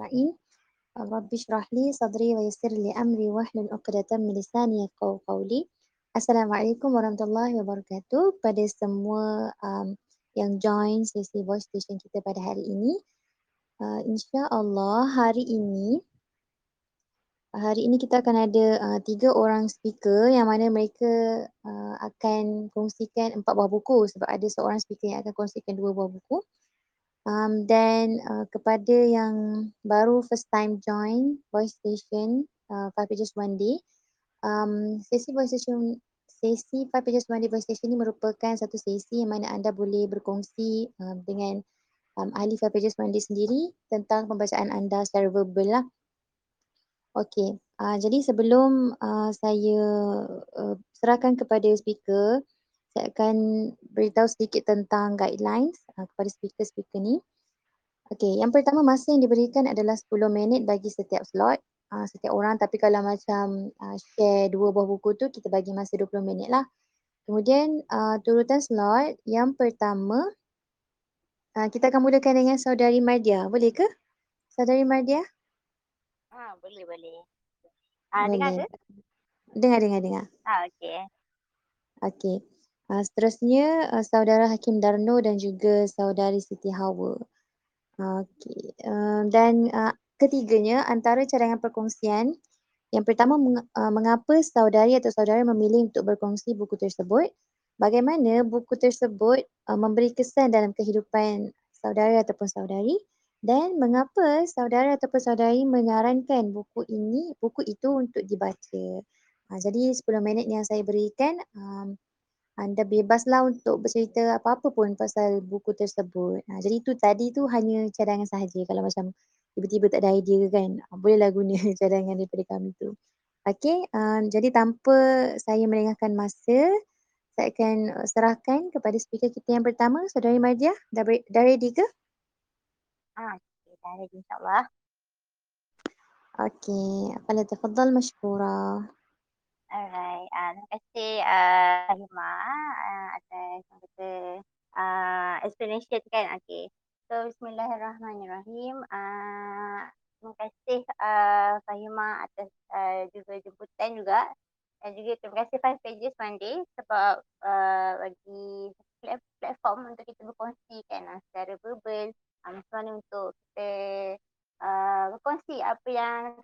أجمعين رب اشرح لي صدري ويسر لي أمري واحلل عقدة من lisani yafqahu qawli. Assalamualaikum warahmatullahi wabarakatuh kepada semua um, yang join sesi voice station kita pada hari ini. Uh, InsyaAllah hari ini Hari ini kita akan ada uh, tiga orang speaker yang mana mereka uh, akan kongsikan empat buah buku sebab ada seorang speaker yang akan kongsikan dua buah buku. Um, dan uh, kepada yang baru first time join voice station uh, Five Pages One Day, um, sesi voice station sesi Five Pages One Day voice station ini merupakan satu sesi yang mana anda boleh berkongsi uh, dengan um, ahli Five Pages One Day sendiri tentang pembacaan anda secara verbal lah. Okey, uh, jadi sebelum uh, saya uh, serahkan kepada speaker, saya akan beritahu sedikit tentang guidelines uh, kepada speaker-speaker ni. Okey, yang pertama masa yang diberikan adalah 10 minit bagi setiap slot, uh, setiap orang. Tapi kalau macam uh, share dua buah buku tu, kita bagi masa 20 minit lah. Kemudian uh, turutan slot yang pertama, uh, kita akan mulakan dengan saudari Mardia. Boleh ke? Saudari Mardia? Ah, boleh boleh. Ah, dengar ke? Dengar, dengar, dengar. Ah, okey. Okey. Uh, seterusnya uh, saudara Hakim Darno dan juga saudari Siti Hawa. Okey. Uh, dan uh, ketiganya antara cadangan perkongsian yang pertama meng, uh, mengapa saudari atau saudara memilih untuk berkongsi buku tersebut? Bagaimana buku tersebut uh, memberi kesan dalam kehidupan saudara ataupun saudari? Dan mengapa saudara ataupun saudari menyarankan buku ini, buku itu untuk dibaca. Ha, jadi 10 minit yang saya berikan, um, Ha, anda bebaslah untuk bercerita apa-apa pun pasal buku tersebut. Ha, jadi itu tadi tu hanya cadangan sahaja kalau macam tiba-tiba tak ada idea ke kan. Ha, bolehlah guna cadangan daripada kami tu. Okay, um, ha, jadi tanpa saya melengahkan masa, saya akan uh, serahkan kepada speaker kita yang pertama, Saudari Madia, dah ready ke? Ah, dah ready insyaAllah. Okay, apalah tafadhal masyukurah. Alright, uh, terima kasih uh, Hima uh, atas kata uh, explanation kan. Okay. So bismillahirrahmanirrahim. Uh, terima kasih uh, Fahima atas uh, juga jemputan juga. Dan juga terima kasih Five Pages Monday sebab uh, bagi platform untuk kita berkongsi kan uh, secara verbal um, macam untuk kita uh, berkongsi apa yang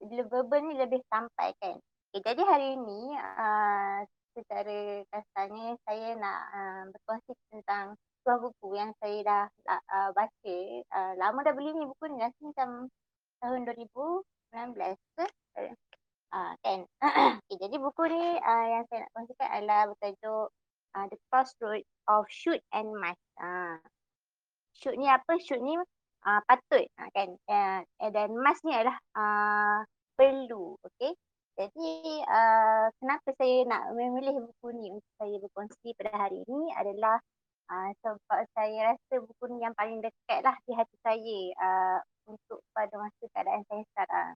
bila verbal ni lebih sampai kan. Okay, jadi hari ini uh, secara kasarnya saya nak uh, berkongsi tentang sebuah buku yang saya dah uh, baca. Uh, lama dah beli ni buku ni dah macam tahun 2019 ke? Uh, kan? okay, jadi buku ni uh, yang saya nak kongsikan adalah bertajuk uh, The Crossroads of Shoot and Mask. Uh, shoot ni apa? Shoot ni uh, patut uh, kan. Uh, dan mas ni adalah uh, perlu. Okay. Jadi uh, kenapa saya nak memilih buku ni untuk saya berkongsi pada hari ini adalah uh, sebab saya rasa buku ni yang paling dekat lah di hati saya uh, untuk pada masa keadaan saya sekarang.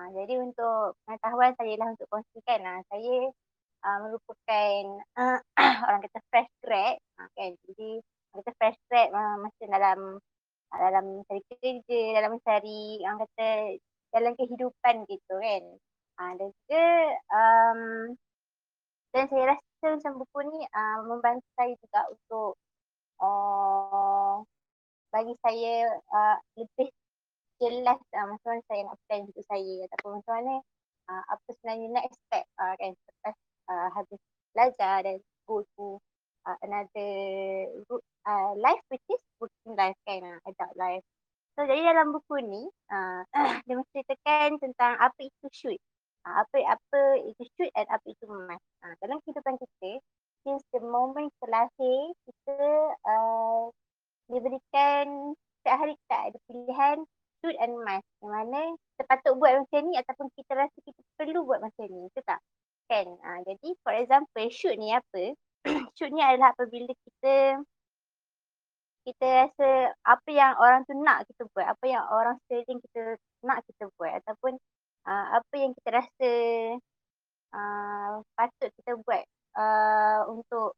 Uh, jadi untuk pengetahuan saya lah untuk kongsikan lah. Saya uh, merupakan uh, orang kata fresh grad uh, kan. Jadi kita fresh grad uh, masa dalam dalam mencari kerja, dalam mencari orang kata dalam kehidupan gitu kan. Uh, dan juga um, dan saya rasa macam buku ni uh, membantu saya juga untuk uh, bagi saya uh, lebih jelas uh, macam mana saya nak plan hidup saya ataupun macam mana uh, apa sebenarnya next step uh, kan lepas uh, habis belajar dan go to uh, another uh, life which is working life kan, uh, adult life. So jadi dalam buku ni uh, dia menceritakan tentang apa itu shoot. Uh, apa apa itu shoot and apa itu mas. Uh, dalam kehidupan kita, since the moment kita lahir, kita uh, diberikan setiap hari kita ada pilihan shoot and mas. Yang mana kita patut buat macam ni ataupun kita rasa kita perlu buat macam ni. Betul tak? Kan? Uh, jadi for example shoot ni apa? shoot ni adalah apabila kita kita rasa apa yang orang tu nak kita buat, apa yang orang sekeliling kita nak kita buat ataupun uh, apa yang kita rasa uh, patut kita buat uh, untuk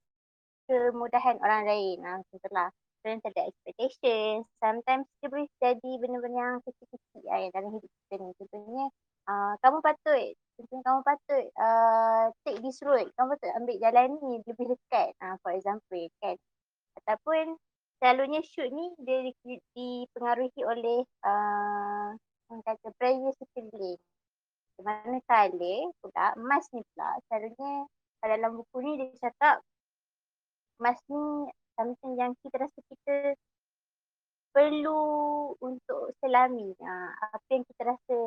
kemudahan orang lain. Uh, contohlah, sometimes ada expectation, sometimes dia boleh jadi benda-benda yang kecil-kecil lah yang dalam hidup kita ni. Contohnya, uh, kamu patut, contohnya kamu patut uh, take this road, kamu patut ambil jalan ni lebih dekat, uh, for example kan. Ataupun selalunya shoot ni dia di- dipengaruhi oleh uh, orang kata pressure sekeliling. Manakala pula emas ni pula selalunya dalam buku ni dia cakap emas ni something yang kita rasa kita perlu untuk selami. Ha, apa yang kita rasa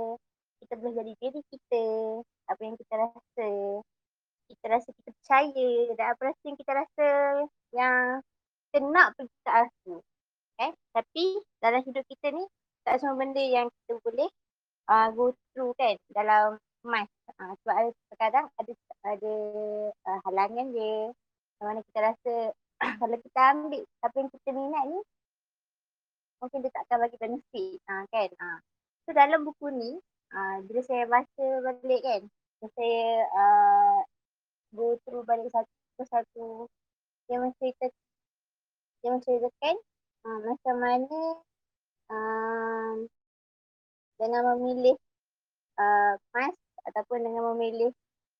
kita boleh jadi diri kita, apa yang kita rasa kita rasa kita percaya dan apa rasa yang kita rasa yang kita nak pergi ke arah tu. Eh? Tapi dalam hidup kita ni tak semua benda yang kita boleh uh, go through kan dalam emas. Uh, sebab ada kadang ada ada uh, halangan dia. Mana kita rasa kalau kita ambil apa yang kita minat ni mungkin dia tak akan bagi benefit uh, kan. Uh. So dalam buku ni uh, bila saya baca balik kan saya uh, go through balik satu persatu dia menceritakan dia menceritakan uh, macam mana uh, dengan memilih uh, mask ataupun dengan memilih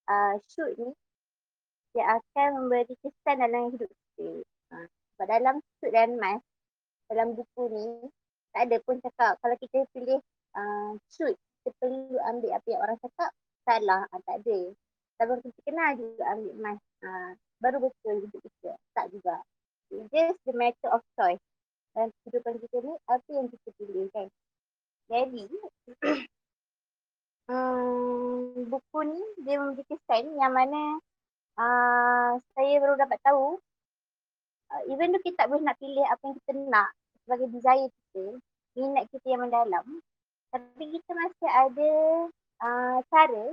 uh, shoot ni dia akan memberi kesan dalam hidup kita. Uh, sebab dalam shoot dan mask dalam buku ni tak ada pun cakap kalau kita pilih uh, shoot kita perlu ambil apa yang orang cakap salah uh, tak ada. Tapi kita kena juga ambil mask uh, baru betul hidup kita. Tak juga. It's just the matter of choice. Dan kehidupan kita ni apa yang kita pilih kan. Jadi um, buku ni dia memberi kesan yang mana uh, saya baru dapat tahu uh, even though kita tak boleh nak pilih apa yang kita nak sebagai desire kita, minat kita yang mendalam, tapi kita masih ada uh, cara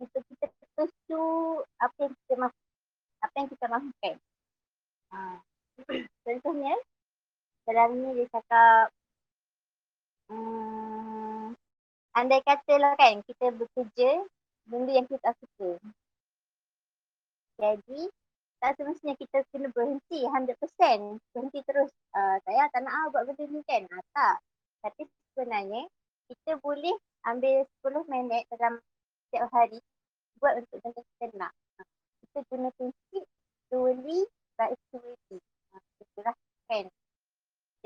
untuk kita pursue apa yang kita mahu, apa yang kita mahukan. Uh, contohnya, dalam ni dia cakap um, andai katalah kan kita bekerja benda yang kita tak suka. Jadi tak semestinya kita kena berhenti 100%. Berhenti terus. Uh, saya tak nak ah, buat benda ni kan. Uh, tak. Tapi sebenarnya kita boleh ambil 10 minit dalam setiap hari buat untuk benda kita nak. Uh, kita guna prinsip slowly but slowly. Uh, itulah kan.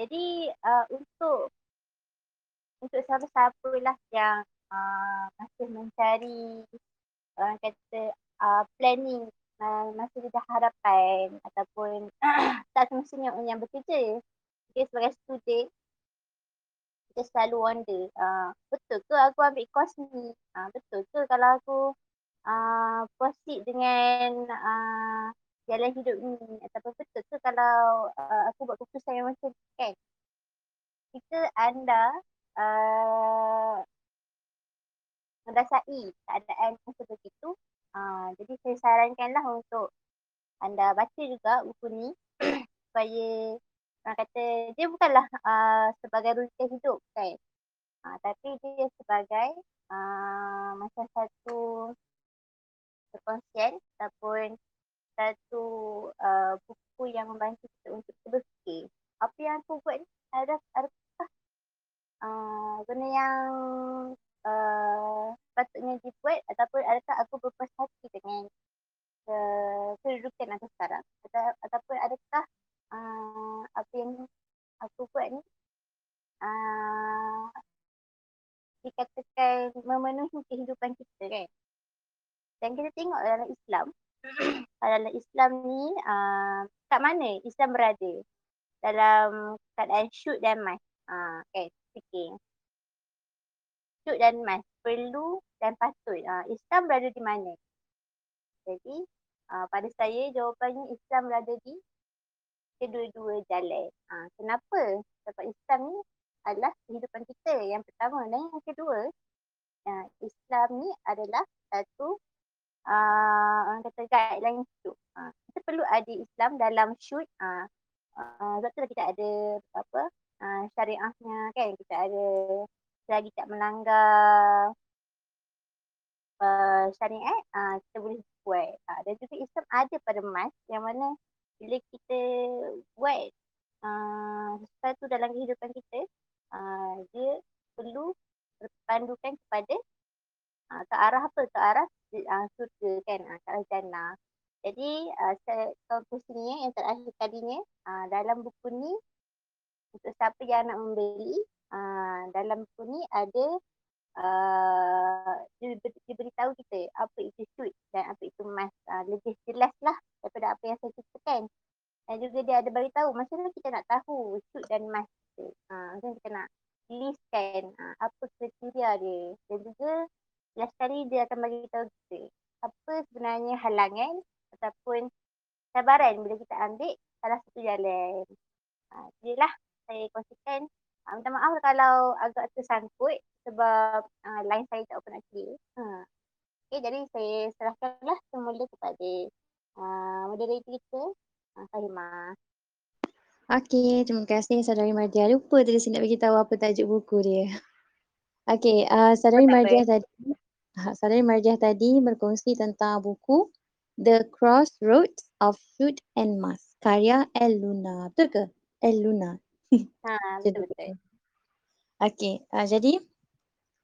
Jadi uh, untuk untuk siapa-siapa lah yang uh, masih mencari orang kata uh, planning uh, masa dia dah harapan ataupun tak semestinya orang yang bekerja. Okay, sebagai student, kita selalu wonder, uh, betul ke aku ambil course ni? Uh, betul ke kalau aku uh, proceed dengan uh, jalan hidup ni? Ataupun betul ke kalau uh, aku buat keputusan yang macam ni kan? Jika anda uh, mendasai keadaan seperti itu, Uh, jadi saya sarankanlah untuk anda baca juga buku ni supaya orang kata dia bukanlah uh, sebagai rujukan hidup kan. Uh, tapi dia sebagai uh, macam satu perkongsian ataupun satu uh, buku yang membantu kita untuk berfikir. Apa yang aku buat ni ada adakah uh, benda yang uh, sepatutnya dibuat ataupun adakah aku berpuas hati dengan uh, kedudukan aku sekarang Atau, ataupun adakah uh, apa yang aku buat ni uh, dikatakan memenuhi kehidupan kita kan dan kita tengok dalam Islam dalam Islam ni uh, kat mana Islam berada dalam keadaan shoot dan mas uh, kan fikir shoot dan mas perlu dan patut. Uh, Islam berada di mana? Jadi uh, pada saya jawapannya Islam berada di kedua-dua jalan. Uh, kenapa? Sebab Islam ni adalah kehidupan kita yang pertama dan yang kedua uh, Islam ni adalah satu uh, orang kata guideline hidup. Uh, perlu ada Islam dalam shoot. Uh, uh, sebab tu kita ada apa uh, syariahnya kan. Kita ada selagi tak melanggar uh, syariat, uh, kita boleh buat. Uh, dan juga Islam ada pada mas yang mana bila kita buat uh, sesuatu dalam kehidupan kita, uh, dia perlu berpandukan kepada uh, ke arah apa? Ke arah uh, surga kan, uh, ke arah jannah. Jadi uh, konklusinya yang terakhir kalinya uh, dalam buku ni untuk siapa yang nak membeli uh, dalam buku ni ada uh, dia, dia beritahu kita apa itu shoot dan apa itu mask. Uh, lebih jelas lah daripada apa yang saya ceritakan. Dan juga dia ada beritahu macam mana kita nak tahu shoot dan mask tu uh, macam kita nak listkan uh, apa kriteria dia. Dan juga jelas sekali dia akan bagi tahu kita apa sebenarnya halangan ataupun cabaran bila kita ambil salah satu jalan. Ha, inilah saya kongsikan. Ha, minta maaf kalau agak tersangkut sebab uh, line saya tak open. Ha. Okay, jadi saya serahkanlah semula kepada uh, moderator kita, uh, Fahimah. Okey, terima kasih Saudari Mardia. Lupa tadi saya nak beritahu apa tajuk buku dia. Okey, uh, Saudari Mardia tadi, Saudari Mardia tadi berkongsi tentang buku The Crossroads of Shoot and Mask, karya El Luna. Betul ke? El Luna. Ha, betul-betul. Okey, uh, jadi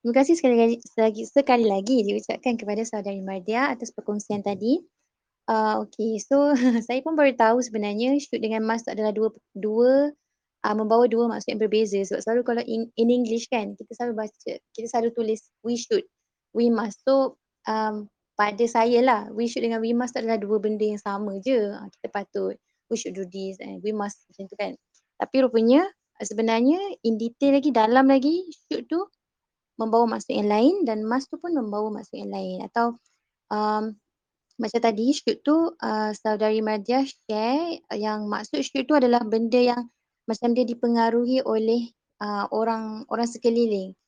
terima kasih sekali lagi, sekali, sekali lagi diucapkan kepada saudari Mardia atas perkongsian tadi. Uh, Okey, so saya pun baru tahu sebenarnya shoot dengan mask adalah dua dua uh, membawa dua maksud yang berbeza. Sebab selalu kalau in, in English kan, kita selalu baca, kita selalu tulis we should, we must. So um, pada saya lah, we should dengan we must adalah dua benda yang sama je. Ah, kita patut, we should do this and we must macam tu kan. Tapi rupanya sebenarnya in detail lagi, dalam lagi should tu membawa maksud yang lain dan must tu pun membawa maksud yang lain. Atau um, macam tadi should tu uh, saudari Mardia share yang maksud should tu adalah benda yang macam dia dipengaruhi oleh uh, orang orang sekeliling.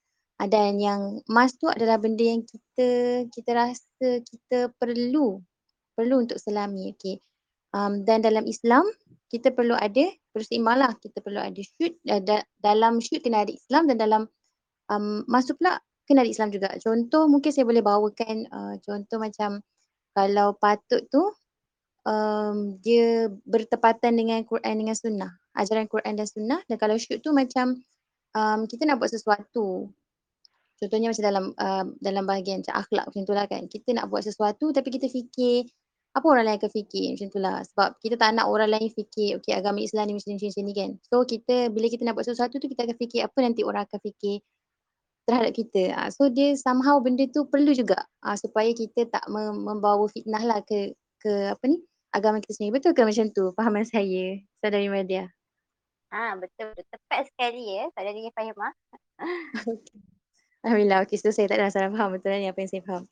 Dan yang emas tu adalah benda yang kita kita rasa kita perlu perlu untuk selami okey. Um, dan dalam Islam kita perlu ada berseimbang lah kita perlu ada syud uh, da, dalam syud kena ada Islam dan dalam um, masuk pula kena ada Islam juga. Contoh mungkin saya boleh bawakan uh, contoh macam kalau patut tu um, dia bertepatan dengan Quran dengan sunnah ajaran Quran dan sunnah. Dan kalau syud tu macam um, kita nak buat sesuatu Contohnya macam dalam uh, dalam bahagian macam akhlak macam itulah kan. Kita nak buat sesuatu tapi kita fikir apa orang lain akan fikir macam itulah. Sebab kita tak nak orang lain fikir okey agama Islam ni macam ni macam ni kan. So kita bila kita nak buat sesuatu tu kita akan fikir apa nanti orang akan fikir terhadap kita. Uh, so dia somehow benda tu perlu juga uh, supaya kita tak mem- membawa fitnah lah ke ke apa ni agama kita sendiri. Betul ke macam tu fahaman saya Saudari Madia? Ah betul betul tepat sekali ya Saudari Fahimah. Alhamdulillah. Okay, so saya tak ada salah faham betul ni apa yang saya faham.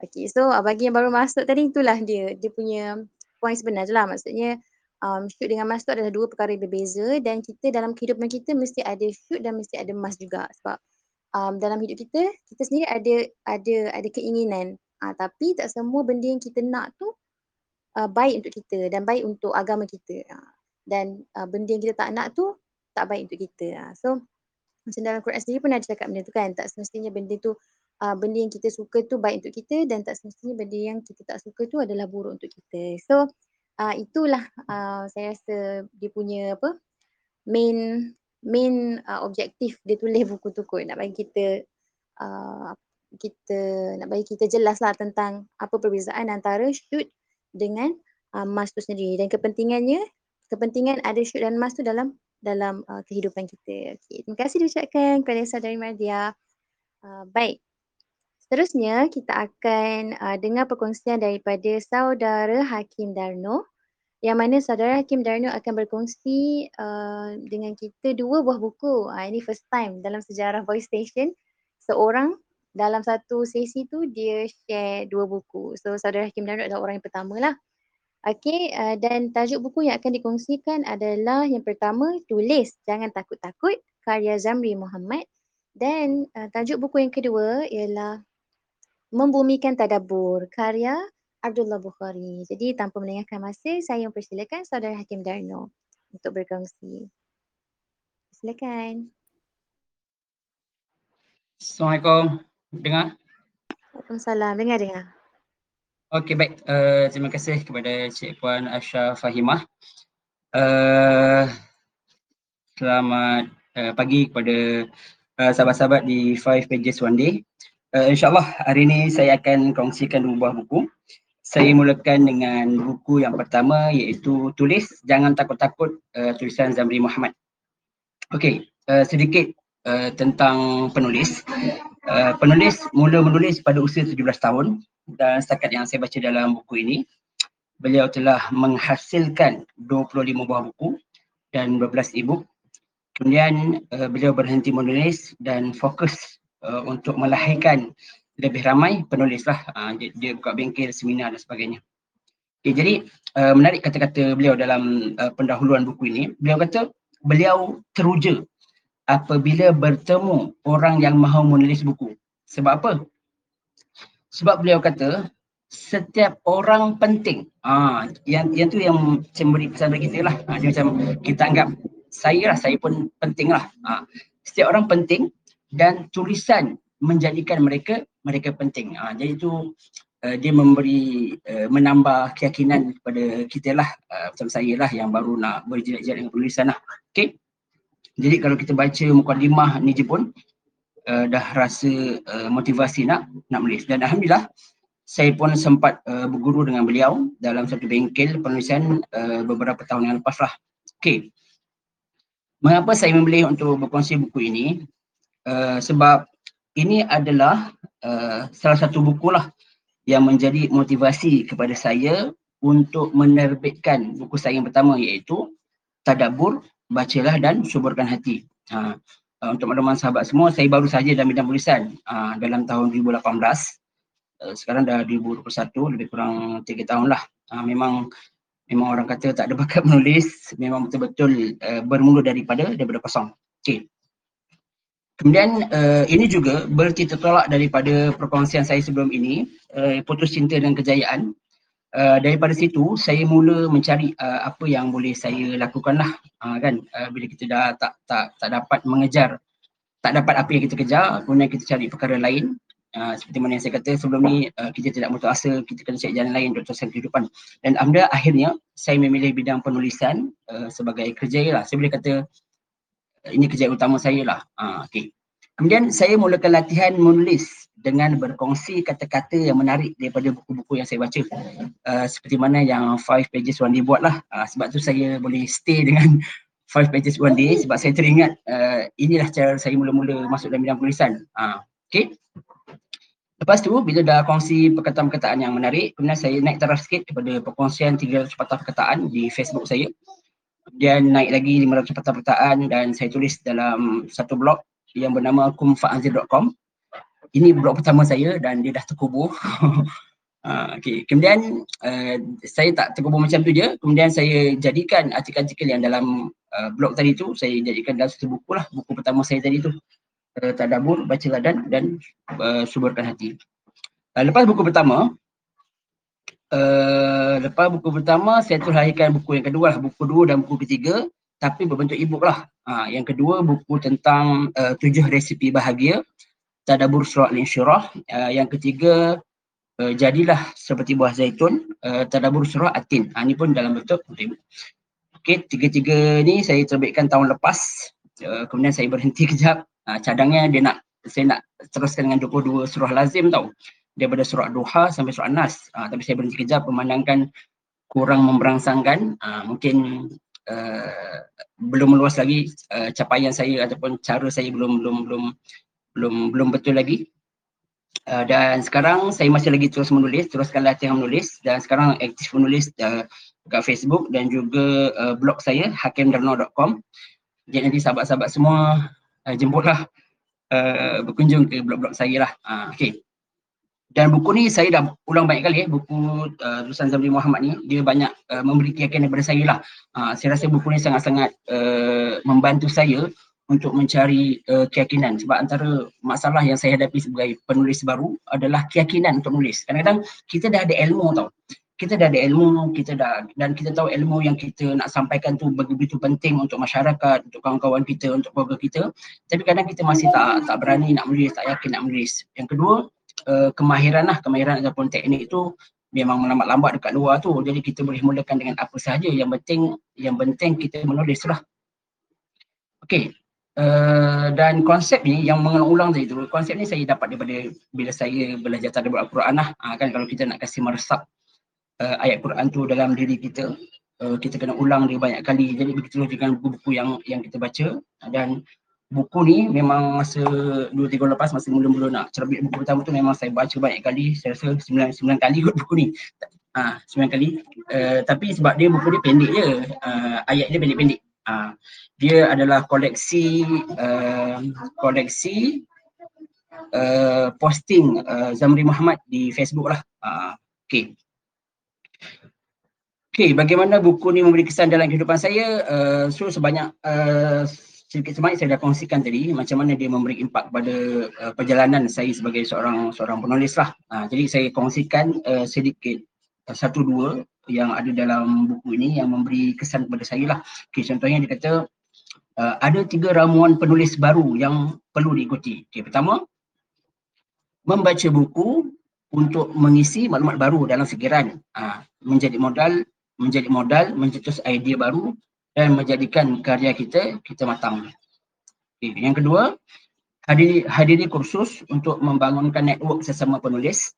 Okay, so uh, bagi yang baru masuk tadi itulah dia. Dia punya point sebenar je lah. Maksudnya um, shoot dengan mask tu adalah dua perkara yang berbeza dan kita dalam kehidupan kita mesti ada shoot dan mesti ada mask juga. Sebab um, dalam hidup kita, kita sendiri ada ada ada keinginan. Uh, tapi tak semua benda yang kita nak tu uh, baik untuk kita dan baik untuk agama kita. Uh, dan uh, benda yang kita tak nak tu tak baik untuk kita. Uh, so macam dalam Quran sendiri pun ada cakap benda tu kan tak semestinya benda tu uh, benda yang kita suka tu baik untuk kita dan tak semestinya benda yang kita tak suka tu adalah buruk untuk kita. So uh, itulah uh, saya rasa dia punya apa main main uh, objektif dia tulis buku tu kot. Nak bagi kita uh, kita nak bagi kita jelas lah tentang apa perbezaan antara shoot dengan uh, mask tu sendiri. Dan kepentingannya kepentingan ada shoot dan mask tu dalam dalam uh, kehidupan kita. Okay. Terima kasih diucapkan kepada saudari Mardia. Uh, baik. Seterusnya kita akan uh, dengar perkongsian daripada saudara Hakim Darno yang mana saudara Hakim Darno akan berkongsi uh, dengan kita dua buah buku. Uh, ini first time dalam sejarah Voice Station. Seorang dalam satu sesi tu dia share dua buku. So saudara Hakim Darno adalah orang yang pertama lah. Okey, uh, dan tajuk buku yang akan dikongsikan adalah yang pertama, Tulis Jangan Takut-Takut, karya Zamri Muhammad. Dan uh, tajuk buku yang kedua ialah Membumikan Tadabur, karya Abdullah Bukhari. Jadi tanpa melengahkan masa, saya mempersilakan saudara Hakim Darno untuk berkongsi. Silakan. Assalamualaikum. Dengar? Waalaikumsalam. Dengar-dengar. Okey baik, uh, terima kasih kepada Cik Puan Asha Fahimah. Uh, selamat uh, pagi kepada uh, sahabat-sahabat di Five Pages One Day. Uh, InsyaAllah hari ini saya akan kongsikan dua buah buku. Saya mulakan dengan buku yang pertama iaitu Tulis Jangan Takut-Takut uh, tulisan Zamri Muhammad. Okey, uh, sedikit uh, tentang penulis. Uh, penulis mula menulis pada usia 17 tahun dan setakat yang saya baca dalam buku ini beliau telah menghasilkan 25 buah buku dan 12 e-book. Kemudian uh, beliau berhenti menulis dan fokus uh, untuk melahirkan lebih ramai penulis lah. Uh, dia, dia buka bengkel, seminar dan sebagainya. Okay, jadi uh, menarik kata-kata beliau dalam uh, pendahuluan buku ini. Beliau kata beliau teruja apabila bertemu orang yang mahu menulis buku. Sebab apa? Sebab beliau kata setiap orang penting. Ah, yang yang tu yang macam beri pesan bagi kita lah. Ah, dia macam kita anggap saya lah, saya pun penting lah. Ah, setiap orang penting dan tulisan menjadikan mereka mereka penting. Ah, jadi tu uh, dia memberi uh, menambah keyakinan kepada kita lah uh, macam saya lah yang baru nak berjerat-jerat dengan tulisan lah. Okay. Jadi kalau kita baca mukadimah ni je pun uh, dah rasa uh, motivasi nak nak menulis dan alhamdulillah saya pun sempat uh, berguru dengan beliau dalam satu bengkel penulisan uh, beberapa tahun yang lepas lah. Okay. Mengapa saya memilih untuk berkongsi buku ini? Uh, sebab ini adalah uh, salah satu buku lah yang menjadi motivasi kepada saya untuk menerbitkan buku saya yang pertama iaitu Tadabur, Bacalah dan Suburkan Hati. Uh, uh, untuk teman-teman sahabat semua, saya baru saja dalam bidang tulisan uh, dalam tahun 2018 Eh, sekarang dah 2021 lebih kurang 3 tahun lah uh, memang memang orang kata tak ada bakat menulis memang betul-betul uh, bermula daripada daripada kosong okay. kemudian uh, ini juga berarti tertolak daripada perkongsian saya sebelum ini uh, putus cinta dan kejayaan uh, daripada situ saya mula mencari uh, apa yang boleh saya lakukan lah. Uh, kan? Uh, bila kita dah tak tak tak dapat mengejar tak dapat apa yang kita kejar kemudian kita cari perkara lain. Uh, seperti mana yang saya kata sebelum ni uh, kita tidak mutu asa kita kena cari jalan lain untuk teruskan kehidupan. Dan alhamdulillah akhirnya saya memilih bidang penulisan uh, sebagai kerja lah. Saya boleh kata ini kerja utama saya lah. Uh, okay. kemudian saya mulakan latihan menulis dengan berkongsi kata-kata yang menarik daripada buku-buku yang saya baca uh, seperti mana yang five pages one day buat lah uh, sebab tu saya boleh stay dengan five pages one day sebab saya teringat uh, inilah cara saya mula-mula masuk dalam bidang penulisan uh, okay. Lepas tu bila dah kongsi perkataan-perkataan yang menarik, kemudian saya naik taraf sikit kepada perkongsian 300 patah perkataan di Facebook saya. Kemudian naik lagi 500 patah perkataan dan saya tulis dalam satu blog yang bernama kumfa'anzir.com. Ini blog pertama saya dan dia dah terkubur. uh, okay. Kemudian uh, saya tak terkubur macam tu je. Kemudian saya jadikan artikel-artikel yang dalam uh, blog tadi tu, saya jadikan dalam satu buku lah. Buku pertama saya tadi tu uh, tadabur, baca ladan dan uh, suburkan hati. Uh, lepas buku pertama, uh, lepas buku pertama saya tu lahirkan buku yang kedua lah, buku dua dan buku ketiga tapi berbentuk e-book lah. Uh, yang kedua buku tentang uh, tujuh resipi bahagia, tadabur surah al-insyirah. Uh, yang ketiga uh, jadilah seperti buah zaitun, uh, tadabur surah atin. Uh, ini pun dalam bentuk e-book. Okay, tiga-tiga ni saya terbitkan tahun lepas. Uh, kemudian saya berhenti kejap uh, cadangnya dia nak saya nak teruskan dengan 22 surah lazim tau daripada surah duha sampai surah nas uh, tapi saya berhenti kejap memandangkan kurang memberangsangkan uh, mungkin uh, belum meluas lagi uh, capaian saya ataupun cara saya belum belum belum belum belum betul lagi uh, dan sekarang saya masih lagi terus menulis teruskan latihan menulis dan sekarang aktif menulis uh, dekat Facebook dan juga uh, blog saya hakimdarno.com jadi nanti sahabat-sahabat semua uh, jemputlah uh, berkunjung ke blog-blog saya lah. Uh, okay. Dan buku ni saya dah ulang banyak kali eh, buku uh, tulisan Zamri Muhammad ni, dia banyak uh, memberi keyakinan daripada saya lah. Uh, saya rasa buku ni sangat-sangat uh, membantu saya untuk mencari uh, keyakinan sebab antara masalah yang saya hadapi sebagai penulis baru adalah keyakinan untuk menulis. Kadang-kadang kita dah ada ilmu tau kita dah ada ilmu, kita dah dan kita tahu ilmu yang kita nak sampaikan tu begitu penting untuk masyarakat, untuk kawan-kawan kita, untuk keluarga kita. Tapi kadang kita masih tak tak berani nak menulis, tak yakin nak menulis. Yang kedua, uh, kemahiran lah, kemahiran ataupun teknik itu memang melambat-lambat dekat luar tu. Jadi kita boleh mulakan dengan apa sahaja. Yang penting yang penting kita menulis lah. Okey. Uh, dan konsep ni yang mengulang tadi tu, konsep ni saya dapat daripada bila saya belajar tadabbur Al-Quran lah. Ha, kan kalau kita nak kasih meresap uh, ayat Quran tu dalam diri kita, uh, kita kena ulang dia banyak kali. Jadi begitu dengan buku-buku yang yang kita baca dan buku ni memang masa 2 3 tahun lepas masa mula-mula nak cerbit buku pertama tu memang saya baca banyak kali. Saya rasa 9 9 kali kot buku ni. Ha, 9 kali. Uh, tapi sebab dia buku dia pendek je. Uh, ayat dia pendek-pendek. Uh, dia adalah koleksi uh, koleksi uh, posting uh, Zamri Muhammad di Facebook lah. Uh, okay. Okay, bagaimana buku ni memberi kesan dalam kehidupan saya? Uh, so sebanyak uh, sedikit sebanyak saya dah kongsikan tadi macam mana dia memberi impak pada uh, perjalanan saya sebagai seorang seorang penulis lah. Uh, jadi saya kongsikan uh, sedikit satu dua yang ada dalam buku ini yang memberi kesan kepada saya lah. Okay, contohnya dia kata uh, ada tiga ramuan penulis baru yang perlu diikuti. Okay, pertama, membaca buku untuk mengisi maklumat baru dalam fikiran. Uh, menjadi modal, menjadi modal, mencetus idea baru dan menjadikan karya kita, kita matang. Okay, yang kedua, hadiri, hadiri kursus untuk membangunkan network sesama penulis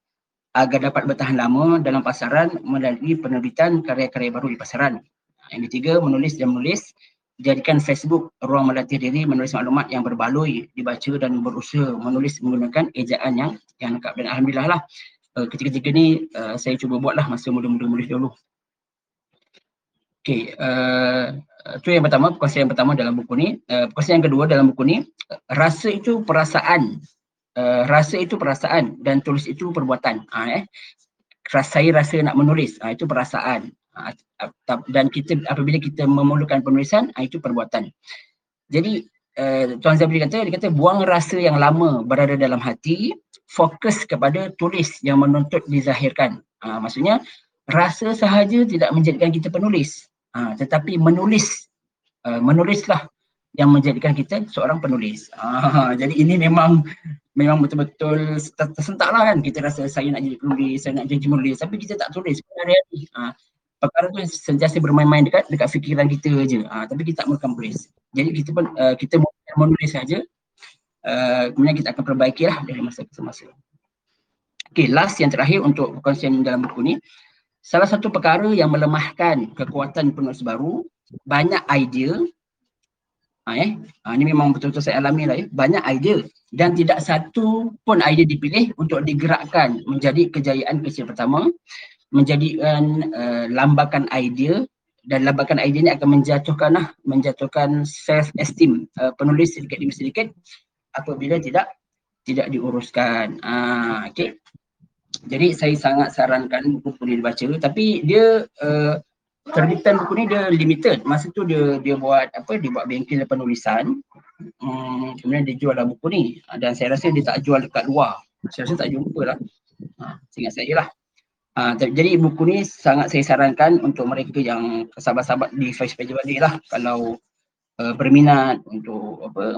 agar dapat bertahan lama dalam pasaran melalui penerbitan karya-karya baru di pasaran. Yang ketiga, menulis dan menulis jadikan Facebook ruang melatih diri menulis maklumat yang berbaloi dibaca dan berusaha menulis menggunakan ejaan yang yang lengkap dan alhamdulillah lah uh, ketika-ketika ni uh, saya cuba buatlah masa mula-mula menulis dulu. Okey, uh, itu yang pertama, perkongsian yang pertama dalam buku ni. Uh, perkongsian yang kedua dalam buku ni, rasa itu perasaan. Uh, rasa itu perasaan dan tulis itu perbuatan. Uh, eh. Saya rasa nak menulis, uh, itu perasaan. Ah, dan kita apabila kita memerlukan penulisan ah, itu perbuatan. Jadi uh, Tuan Zabri kata dia kata buang rasa yang lama berada dalam hati, fokus kepada tulis yang menuntut dizahirkan. Uh, maksudnya rasa sahaja tidak menjadikan kita penulis. Uh, tetapi menulis uh, menulislah yang menjadikan kita seorang penulis. Uh, jadi ini memang memang betul-betul tersentak lah kan kita rasa saya nak jadi penulis, saya nak jadi penulis tapi kita tak tulis. Uh, perkara tu sentiasa bermain-main dekat dekat fikiran kita je. Ha, tapi kita tak tulis. Jadi kita pun uh, kita menulis saja. Uh, kemudian kita akan perbaiki lah dari masa ke semasa. Okay, last yang terakhir untuk perkongsian dalam buku ni. Salah satu perkara yang melemahkan kekuatan penulis baru, banyak idea. Ha, eh? ha, ini memang betul-betul saya alami lah eh. Banyak idea dan tidak satu pun idea dipilih untuk digerakkan menjadi kejayaan kecil pertama menjadikan uh, lambakan idea dan lambakan idea ni akan menjatuhkan lah, menjatuhkan self esteem uh, penulis sedikit demi sedikit apabila tidak tidak diuruskan. Ah, okay. Jadi saya sangat sarankan buku ni dibaca tapi dia uh, terbitan buku ni dia limited. Masa tu dia dia buat apa dia buat bengkel penulisan. Hmm, kemudian dia jual lah buku ni dan saya rasa dia tak jual dekat luar. Saya rasa tak jumpa lah. Ha, ingat saya lah. Uh, jadi buku ni sangat saya sarankan untuk mereka yang sahabat-sahabat di Facebook page lah kalau uh, berminat untuk apa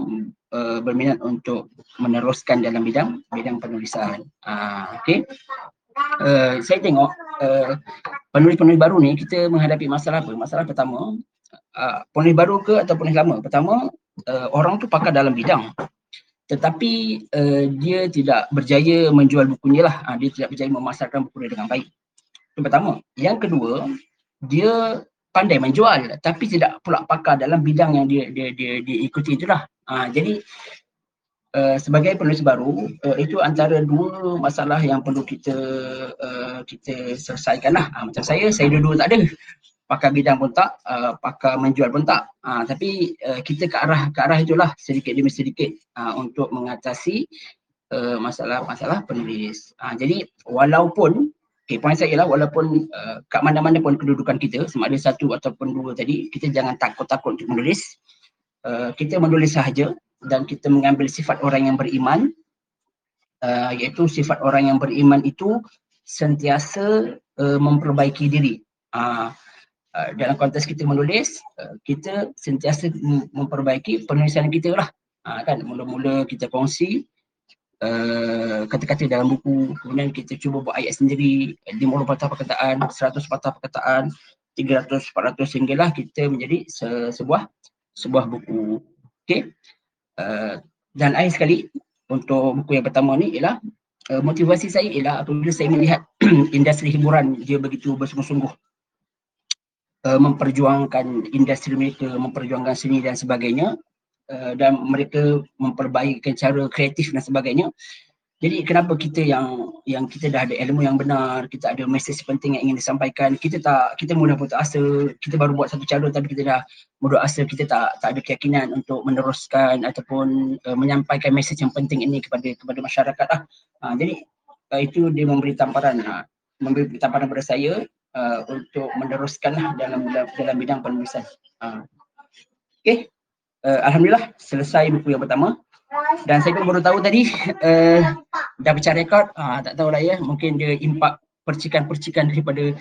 uh, berminat untuk meneruskan dalam bidang bidang penulisan. Uh, okay. Uh, saya tengok uh, penulis-penulis baru ni kita menghadapi masalah apa? Masalah pertama, uh, penulis baru ke atau penulis lama? Pertama, uh, orang tu pakar dalam bidang tetapi uh, dia tidak berjaya menjual bukunya lah, uh, dia tidak berjaya memasarkan buku dia dengan baik. Yang pertama. Yang kedua, dia pandai menjual tapi tidak pula pakar dalam bidang yang dia dia dia, dia ikuti itulah. Uh, jadi uh, sebagai penulis baru, uh, itu antara dua masalah yang perlu kita uh, kita selesaikan lah. Uh, macam saya, saya dua-dua tak ada pakar bidang pun tak, uh, pakar menjual pun tak. Uh, tapi uh, kita ke arah ke arah itulah sedikit demi sedikit uh, untuk mengatasi masalah-masalah uh, penulis. Uh, jadi walaupun, okay, poin saya ialah walaupun uh, kat mana-mana pun kedudukan kita, sama ada satu ataupun dua tadi, kita jangan takut-takut untuk menulis. Uh, kita menulis sahaja dan kita mengambil sifat orang yang beriman, uh, iaitu sifat orang yang beriman itu sentiasa uh, memperbaiki diri. Uh, Uh, dalam konteks kita menulis, uh, kita sentiasa memperbaiki penulisan kita lah. Uh, kan mula-mula kita kongsi uh, kata-kata dalam buku, kemudian kita cuba buat ayat sendiri, 50 patah perkataan, 100 patah perkataan, 300, 400 sehinggalah kita menjadi se- sebuah sebuah buku. Okay. Dan akhir sekali untuk buku yang pertama ni ialah motivasi saya ialah apabila saya melihat industri hiburan dia begitu bersungguh-sungguh uh, memperjuangkan industri mereka, memperjuangkan seni dan sebagainya uh, dan mereka memperbaikkan cara kreatif dan sebagainya jadi kenapa kita yang yang kita dah ada ilmu yang benar, kita ada mesej penting yang ingin disampaikan, kita tak kita mudah putus asa, kita baru buat satu cara tapi kita dah mudah asa, kita tak tak ada keyakinan untuk meneruskan ataupun uh, menyampaikan mesej yang penting ini kepada kepada masyarakat lah. Uh, jadi uh, itu dia memberi tamparan uh, memberi tamparan kepada saya uh, untuk meneruskan lah dalam dalam bidang penulisan. Uh. Okay. Uh, Alhamdulillah selesai buku yang pertama dan saya pun baru tahu tadi uh, dah pecah rekod uh, tak tahulah ya mungkin dia impak percikan-percikan daripada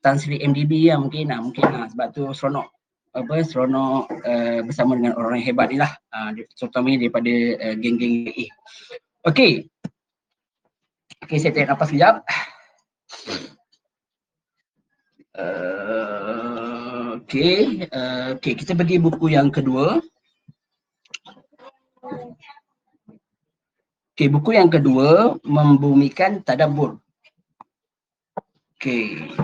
Tan Sri MDB ya mungkin uh, mungkin uh, sebab tu seronok apa seronok uh, bersama dengan orang yang hebat ni lah uh, terutama daripada uh, geng-geng A. Okey. Okey saya tarik nafas sekejap. Uh, Okey, uh, okay, kita pergi buku yang kedua. Okey, buku yang kedua membumikan tadabbur. Okey.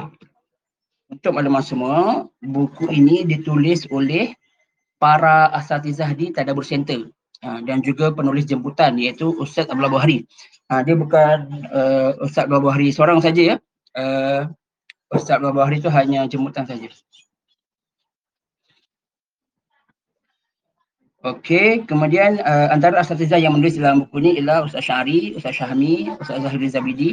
Untuk makluman semua, buku ini ditulis oleh para asatizah di Tadabbur Center uh, dan juga penulis jemputan iaitu Ustaz Abdullah Buhari. Uh, dia bukan uh, Ustaz Abdullah Buhari seorang saja ya. Uh, Ustaz Abdullah Buhari itu hanya jemputan saja. Okey, kemudian uh, antara asatizah yang menulis dalam buku ini ialah Ustaz Syari, Ustaz Syahmi, Ustaz Zahiri Zabidi,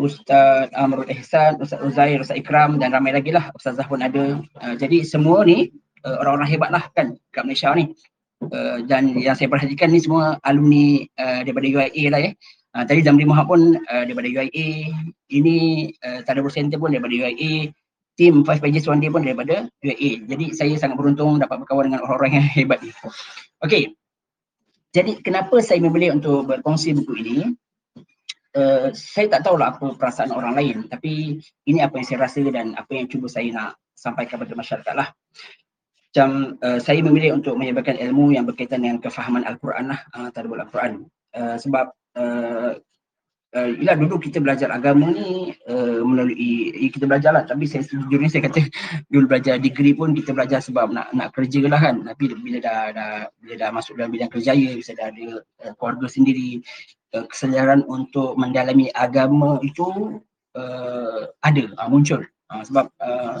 Ustaz Amrul Ihsan, Ustaz Uzair, Ustaz Ikram dan ramai lagi lah Ustazah pun ada. Uh, jadi semua ni uh, orang-orang hebat lah kan kat Malaysia ni. Uh, dan yang saya perhatikan ni semua alumni uh, daripada UIA lah ya. Uh, tadi Zamri Muhammad pun uh, daripada UIA, ini uh, Tadabur Center pun daripada UIA, tim Five Pages One Day pun daripada UAE. Jadi saya sangat beruntung dapat berkawan dengan orang-orang yang hebat ni. Okey. Jadi kenapa saya memilih untuk berkongsi buku ini? Uh, saya tak tahulah apa perasaan orang lain tapi ini apa yang saya rasa dan apa yang cuba saya nak sampaikan kepada masyarakat lah. Macam uh, saya memilih untuk menyebarkan ilmu yang berkaitan dengan kefahaman Al-Quran lah, uh, tadabur Al-Quran. Uh, sebab uh, uh, ialah dulu kita belajar agama ni uh, melalui kita belajar lah. Tapi saya sejujurnya saya kata dulu belajar degree pun kita belajar sebab nak nak kerja lah kan. Tapi bila dah, dah bila dah masuk dalam bidang kerjaya bisa dah ada uh, keluarga sendiri. Uh, kesedaran untuk mendalami agama itu uh, ada uh, muncul. Uh, sebab uh, Eh,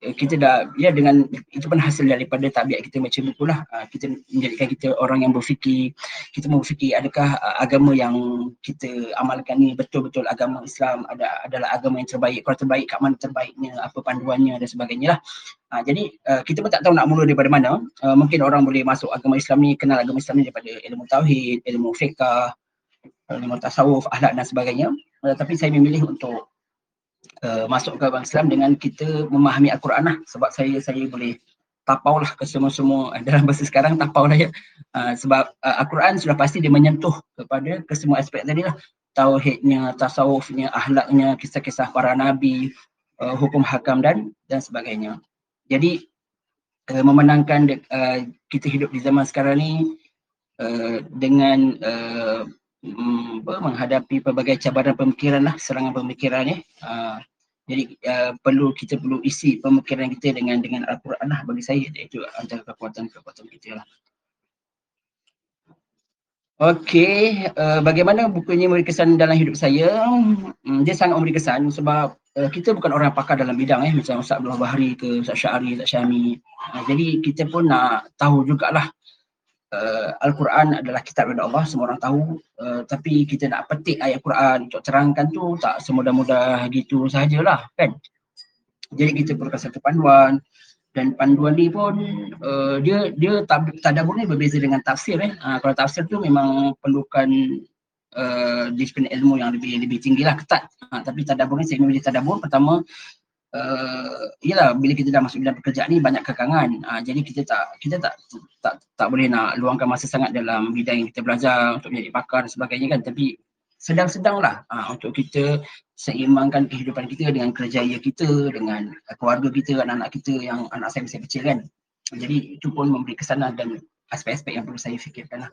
kita dah ya dengan itu pun hasil daripada tabiat kita baca buku lah uh, kita menjadikan kita orang yang berfikir kita berfikir adakah uh, agama yang kita amalkan ni betul-betul agama Islam ada adalah agama yang terbaik kalau terbaik kat mana terbaiknya apa panduannya dan sebagainya lah. Uh, jadi uh, kita pun tak tahu nak mula daripada mana. Uh, mungkin orang boleh masuk agama Islam ni kenal agama Islam ni daripada ilmu tauhid ilmu fiqah ilmu tasawuf akhlak dan sebagainya. Uh, tapi saya memilih untuk uh, masuk ke agama Islam dengan kita memahami Al-Quran lah sebab saya saya boleh tapau lah ke semua-semua dalam bahasa sekarang tapau lah ya uh, sebab uh, Al-Quran sudah pasti dia menyentuh kepada ke semua aspek tadi lah tauhidnya, tasawufnya, ahlaknya, kisah-kisah para nabi, uh, hukum hakam dan dan sebagainya. Jadi uh, memenangkan uh, kita hidup di zaman sekarang ni uh, dengan uh, menghadapi pelbagai cabaran pemikiran lah, serangan pemikiran ni. Uh, jadi uh, perlu kita perlu isi pemikiran kita dengan dengan Al-Quran lah bagi saya itu antara kekuatan-kekuatan kita lah. Okey, uh, bagaimana buku ini memberi kesan dalam hidup saya? Um, dia sangat memberi kesan sebab uh, kita bukan orang pakar dalam bidang eh macam Ustaz Abdullah Bahari ke Ustaz Syari, Ustaz Syami. Uh, jadi kita pun nak tahu jugalah uh, Al-Quran adalah kitab dari Allah, semua orang tahu. Uh, tapi kita nak petik ayat Quran untuk terangkan tu tak semudah-mudah gitu sahajalah kan. Jadi kita perlukan satu panduan dan panduan ni pun uh, dia dia tadabbur ni berbeza dengan tafsir eh. Uh, kalau tafsir tu memang perlukan uh, disiplin ilmu yang lebih lebih tinggi lah ketat. Uh, tapi tadabbur ni saya memilih tadabbur pertama uh, yalah bila kita dah masuk dalam pekerjaan ni banyak kekangan. Uh, jadi kita tak kita tak, tak tak boleh nak luangkan masa sangat dalam bidang yang kita belajar untuk menjadi pakar dan sebagainya kan. Tapi sedang-sedang lah uh, untuk kita seimbangkan kehidupan kita dengan kerjaya kita dengan keluarga kita anak-anak kita yang anak saya masih kecil kan. Jadi itu pun memberi kesanan dan aspek-aspek yang perlu saya fikirkan lah.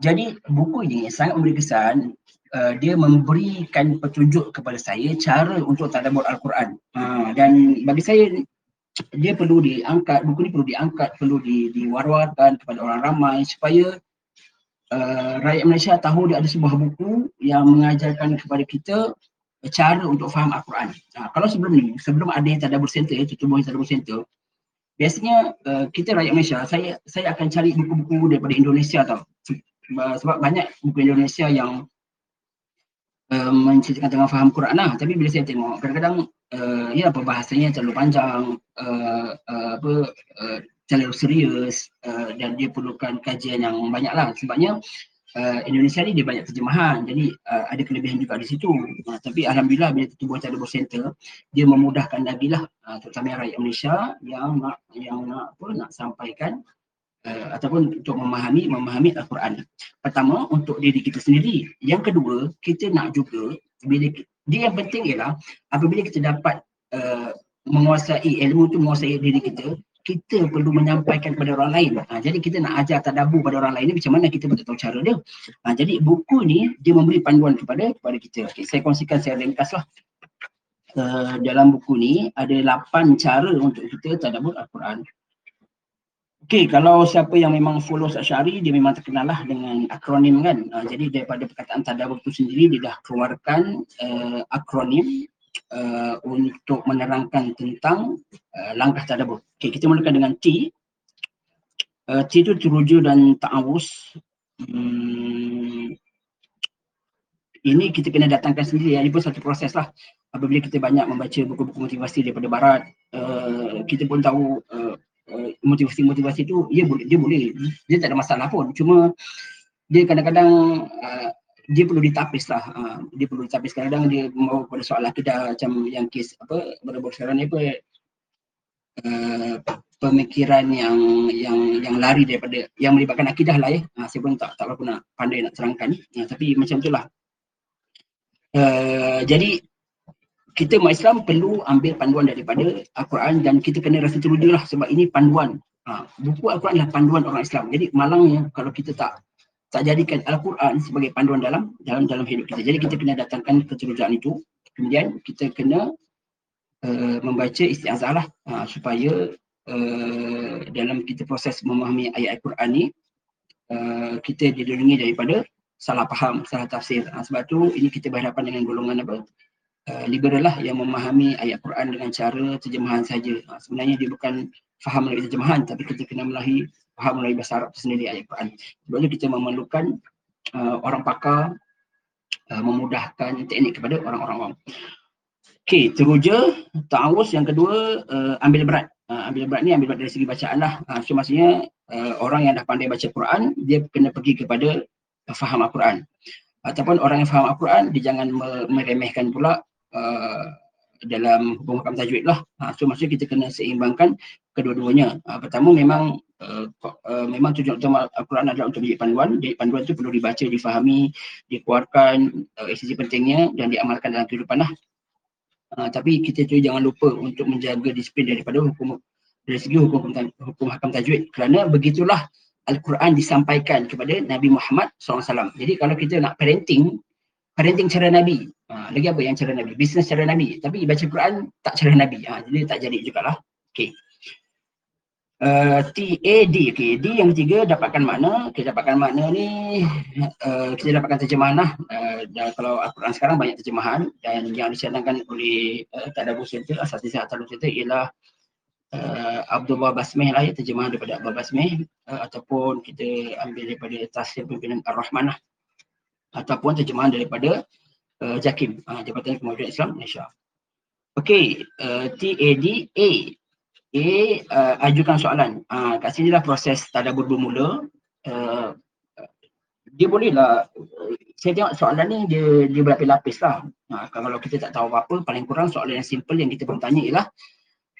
Jadi buku ini sangat memberi kesan uh, dia memberikan petunjuk kepada saya cara untuk tadabbur Al-Quran. Uh, dan bagi saya dia perlu diangkat, buku ini perlu diangkat, perlu di, diwar-warkan kepada orang ramai supaya uh, rakyat Malaysia tahu dia ada sebuah buku yang mengajarkan kepada kita cara untuk faham Al-Quran. Uh, kalau sebelum ni, sebelum ada Tadabbur Center, tutup Tadabbur Center, biasanya uh, kita rakyat Malaysia, saya saya akan cari buku-buku daripada Indonesia tau. Sebab banyak buku Indonesia yang uh, menceritakan tentang faham Quran lah. Tapi bila saya tengok, kadang-kadang uh, ya bahasanya terlalu panjang, uh, uh, apa uh, terlalu serius uh, dan dia perlukan kajian yang banyak lah. Sebabnya uh, Indonesia ni dia banyak terjemahan jadi uh, ada kelebihan juga di situ. Uh, tapi Alhamdulillah bila tubuh Tadabur Center dia memudahkan lagi lah uh, terutama rakyat Malaysia yang nak yang nak apa nak sampaikan uh, ataupun untuk memahami memahami Al-Quran. Pertama untuk diri kita sendiri. Yang kedua kita nak juga bila dia yang penting ialah apabila kita dapat uh, menguasai ilmu tu menguasai diri kita kita perlu menyampaikan kepada orang lain. Ha, jadi kita nak ajar tadabbur pada orang lain ni macam mana kita betul tahu cara dia. Ha, jadi buku ni dia memberi panduan kepada kepada kita. Okay, saya kongsikan saya ringkaslah. Uh, dalam buku ni ada lapan cara untuk kita tadabbur Al-Quran. Okey, kalau siapa yang memang follow Syari dia memang terkenal lah dengan akronim kan. Uh, jadi daripada perkataan tadabbur tu sendiri dia dah keluarkan uh, akronim uh, untuk menerangkan tentang uh, langkah tadabbur. Okey, kita mulakan dengan T. Uh, T itu teruja dan ta'awus. Hmm, ini kita kena datangkan sendiri. Ini pun satu proses lah. Apabila kita banyak membaca buku-buku motivasi daripada barat, uh, kita pun tahu uh, motivasi-motivasi itu dia boleh, dia boleh, dia tak ada masalah pun. Cuma dia kadang-kadang uh, dia perlu ditapis lah. Uh, dia perlu ditapis. Kadang-kadang dia membawa pada soal akidah macam yang kes apa, baru-baru sekarang ni apa, uh, pemikiran yang yang yang lari daripada yang melibatkan akidah lah ya. Uh, saya pun tak tak berapa nak pandai nak terangkan. Uh, tapi macam itulah. Uh, jadi kita umat Islam perlu ambil panduan daripada Al-Quran dan kita kena rasa teruja lah sebab ini panduan. Ha, buku Al-Quran adalah panduan orang Islam. Jadi malangnya kalau kita tak tak jadikan Al-Quran sebagai panduan dalam dalam dalam hidup kita. Jadi kita kena datangkan kecerujaan itu. Kemudian kita kena uh, membaca istiazah lah uh, supaya uh, dalam kita proses memahami ayat Al-Quran ni uh, kita dilindungi daripada salah faham, salah tafsir. Uh, sebab tu ini kita berhadapan dengan golongan apa? Uh, liberal lah yang memahami ayat Quran dengan cara terjemahan saja. Uh, sebenarnya dia bukan faham melalui terjemahan tapi kita kena melalui faham melalui bahasa Arab sendiri ayat Quran. Sebab itu kita memerlukan uh, orang pakar uh, memudahkan teknik kepada orang-orang awam. Okey, teruja, ta'awus yang kedua uh, ambil berat. Uh, ambil berat ni ambil berat dari segi bacaan lah. Uh, so maksudnya uh, orang yang dah pandai baca Quran, dia kena pergi kepada uh, faham Al-Quran. Ataupun orang yang faham Al-Quran, dia jangan meremehkan pula uh, dalam hukum hakam tajwid lah. Ha, so maksudnya kita kena seimbangkan kedua-duanya. Ha, pertama memang uh, uh, memang tujuan utama Al-Quran adalah untuk menjadi panduan. Jadi panduan itu perlu dibaca, difahami, dikeluarkan uh, esensi pentingnya dan diamalkan dalam kehidupan lah. Uh, tapi kita tu jangan lupa untuk menjaga disiplin daripada hukum dari segi hukum, hukum hakam tajwid. Kerana begitulah Al-Quran disampaikan kepada Nabi Muhammad SAW. Jadi kalau kita nak parenting, parenting cara Nabi. Ha, lagi apa yang cara Nabi? Bisnes cara Nabi. Tapi baca Quran tak cara Nabi. Ha, jadi tak jadi jugalah. Okay. Uh, T-A-D. Okay. D yang ketiga dapatkan makna. Okay, dapatkan makna ni uh, kita dapatkan terjemahan lah. Uh, dan kalau Al-Quran sekarang banyak terjemahan dan yang dicanangkan oleh uh, Tadabbur Center, Asasi Sihat Tadabbur Center ialah uh, Abdullah Basmeh lah ya, terjemahan daripada Abdullah Basmeh uh, ataupun kita ambil daripada Tasir Pimpinan Ar-Rahman lah ataupun terjemahan daripada uh, JAKIM, uh, Jabatan Kemajuan Islam Malaysia. Okey, uh, TAD A. Uh, ajukan soalan. Uh, kat sini lah proses tadabbur bermula. Uh, dia boleh lah, saya tengok soalan ni dia dia berlapis-lapis lah. Uh, kalau kita tak tahu apa-apa, paling kurang soalan yang simple yang kita perlu tanya ialah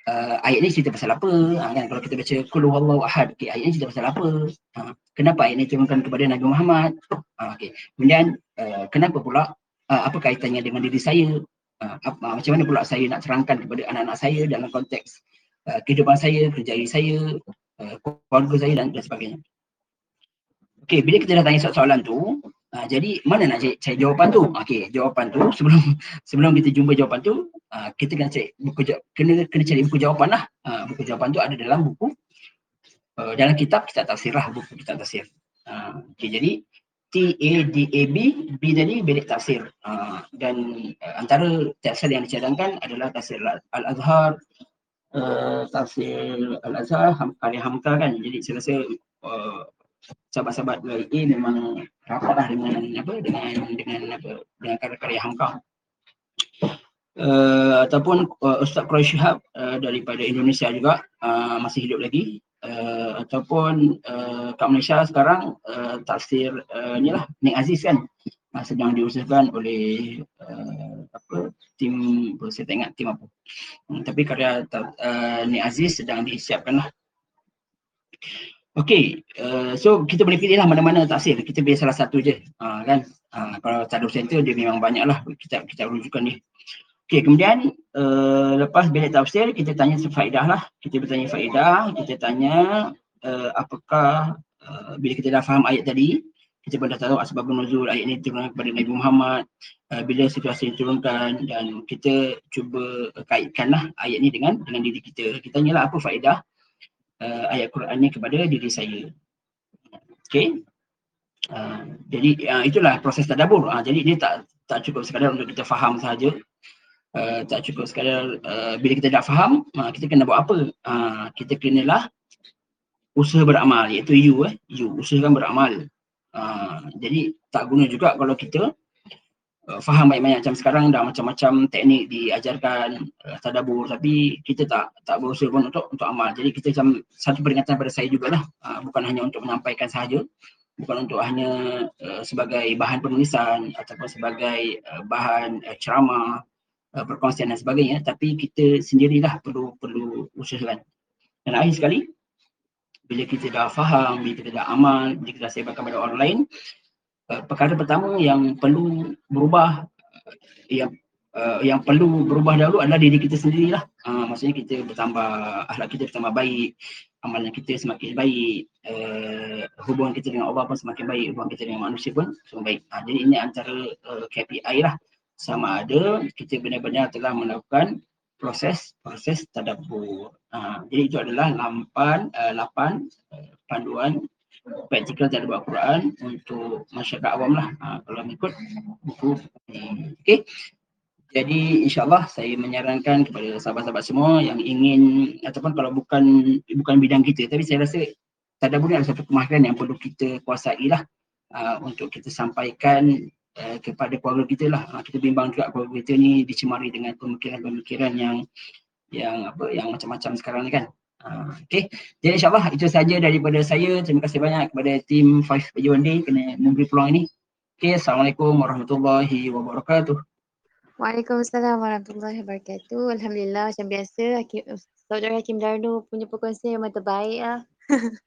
uh, ayat ni cerita pasal apa? Uh, kan? Kalau kita baca Qul huwallahu ahad, okay, ayat ni cerita pasal apa? Uh, kenapa ayat ni turunkan kepada Nabi Muhammad? Uh, okay. Kemudian uh, kenapa pula uh, apa kaitannya dengan diri saya? Uh, apa, macam mana pula saya nak terangkan kepada anak-anak saya dalam konteks uh, kehidupan saya, kerjaya saya, uh, keluarga saya dan, dan sebagainya. Okey, bila kita dah tanya soalan tu, uh, jadi mana nak cari, cari jawapan tu? Okey, jawapan tu sebelum sebelum kita jumpa jawapan tu, uh, kita kena cari buku kena kena cari buku jawapan lah. Uh, buku jawapan tu ada dalam buku uh, dalam kitab kita tafsir lah buku kitab tafsir. Uh, okay, jadi T A D A B tadi bilik tafsir. Uh, dan uh, antara tafsir yang dicadangkan adalah tafsir Al Azhar uh, tafsir Al Azhar Ham, karya Hamka kan. Jadi saya rasa uh, sahabat-sahabat A memang rapatlah dengan apa dengan dengan apa dengan karya-karya Hamka. Uh, ataupun uh, Ustaz Quraish Shihab uh, daripada Indonesia juga uh, masih hidup lagi uh, ataupun uh, kat Malaysia sekarang uh, tafsir uh, ni lah Nik Aziz kan uh, sedang diusahakan oleh uh, apa tim saya tak ingat tim apa hmm, tapi karya uh, Nik Aziz sedang disiapkan lah Okay, uh, so kita boleh pilih lah mana-mana tafsir. Kita pilih salah satu je, uh, kan? Uh, kalau Tadus Center dia memang banyak lah kita kita rujukan ni. Okey, kemudian uh, lepas bilik tafsir, kita tanya faedah lah. Kita bertanya faedah, kita tanya uh, apakah uh, bila kita dah faham ayat tadi, kita pun dah tahu asbab nuzul ayat ini turun kepada Nabi Muhammad, uh, bila situasi diturunkan dan kita cuba kaitkanlah ayat ini dengan dengan diri kita. Kita tanyalah apa faedah uh, ayat Quran ini kepada diri saya. Okey. Uh, jadi uh, itulah proses tadabbur. Uh, jadi dia tak tak cukup sekadar untuk kita faham saja uh, tak cukup sekadar uh, bila kita dah faham uh, kita kena buat apa? Uh, kita kenalah usaha beramal iaitu you eh. You usahakan beramal. Uh, jadi tak guna juga kalau kita uh, faham banyak-banyak macam sekarang dah macam-macam teknik diajarkan uh, tadabur tapi kita tak tak berusaha pun untuk untuk amal. Jadi kita macam satu peringatan pada saya juga lah uh, bukan hanya untuk menyampaikan sahaja. Bukan untuk hanya uh, sebagai bahan penulisan ataupun sebagai uh, bahan uh, ceramah uh, perkongsian dan sebagainya tapi kita sendirilah perlu perlu usahakan dan akhir sekali bila kita dah faham, bila kita dah amal, bila kita dah sebarkan kepada orang lain uh, perkara pertama yang perlu berubah uh, yang uh, yang perlu berubah dahulu adalah diri kita sendirilah. Uh, maksudnya kita bertambah akhlak kita bertambah baik amalan kita semakin baik uh, hubungan kita dengan Allah pun semakin baik hubungan kita dengan manusia pun semakin baik. Uh, jadi ini antara uh, KPI lah sama ada kita benar-benar telah melakukan proses proses tadabbur. Ha, jadi itu adalah lapan, uh, lapan uh, panduan praktikal tadabbur Al-Quran untuk masyarakat awam lah ha, kalau mengikut buku ini. Okey. Jadi insyaAllah saya menyarankan kepada sahabat-sahabat semua yang ingin ataupun kalau bukan bukan bidang kita tapi saya rasa tadabbur ni adalah satu kemahiran yang perlu kita kuasai lah uh, untuk kita sampaikan uh, kepada keluarga kita lah. Uh, kita bimbang juga keluarga kita ni dicemari dengan pemikiran-pemikiran yang yang apa yang macam-macam sekarang ni kan. Uh, okay, jadi insyaAllah itu saja daripada saya. Terima kasih banyak kepada tim 5 Baju Day kena memberi peluang ini. Okay, Assalamualaikum warahmatullahi wabarakatuh. Waalaikumsalam warahmatullahi wabarakatuh. Alhamdulillah macam biasa Hakim, Saudara Hakim Darno punya perkongsian yang terbaik lah.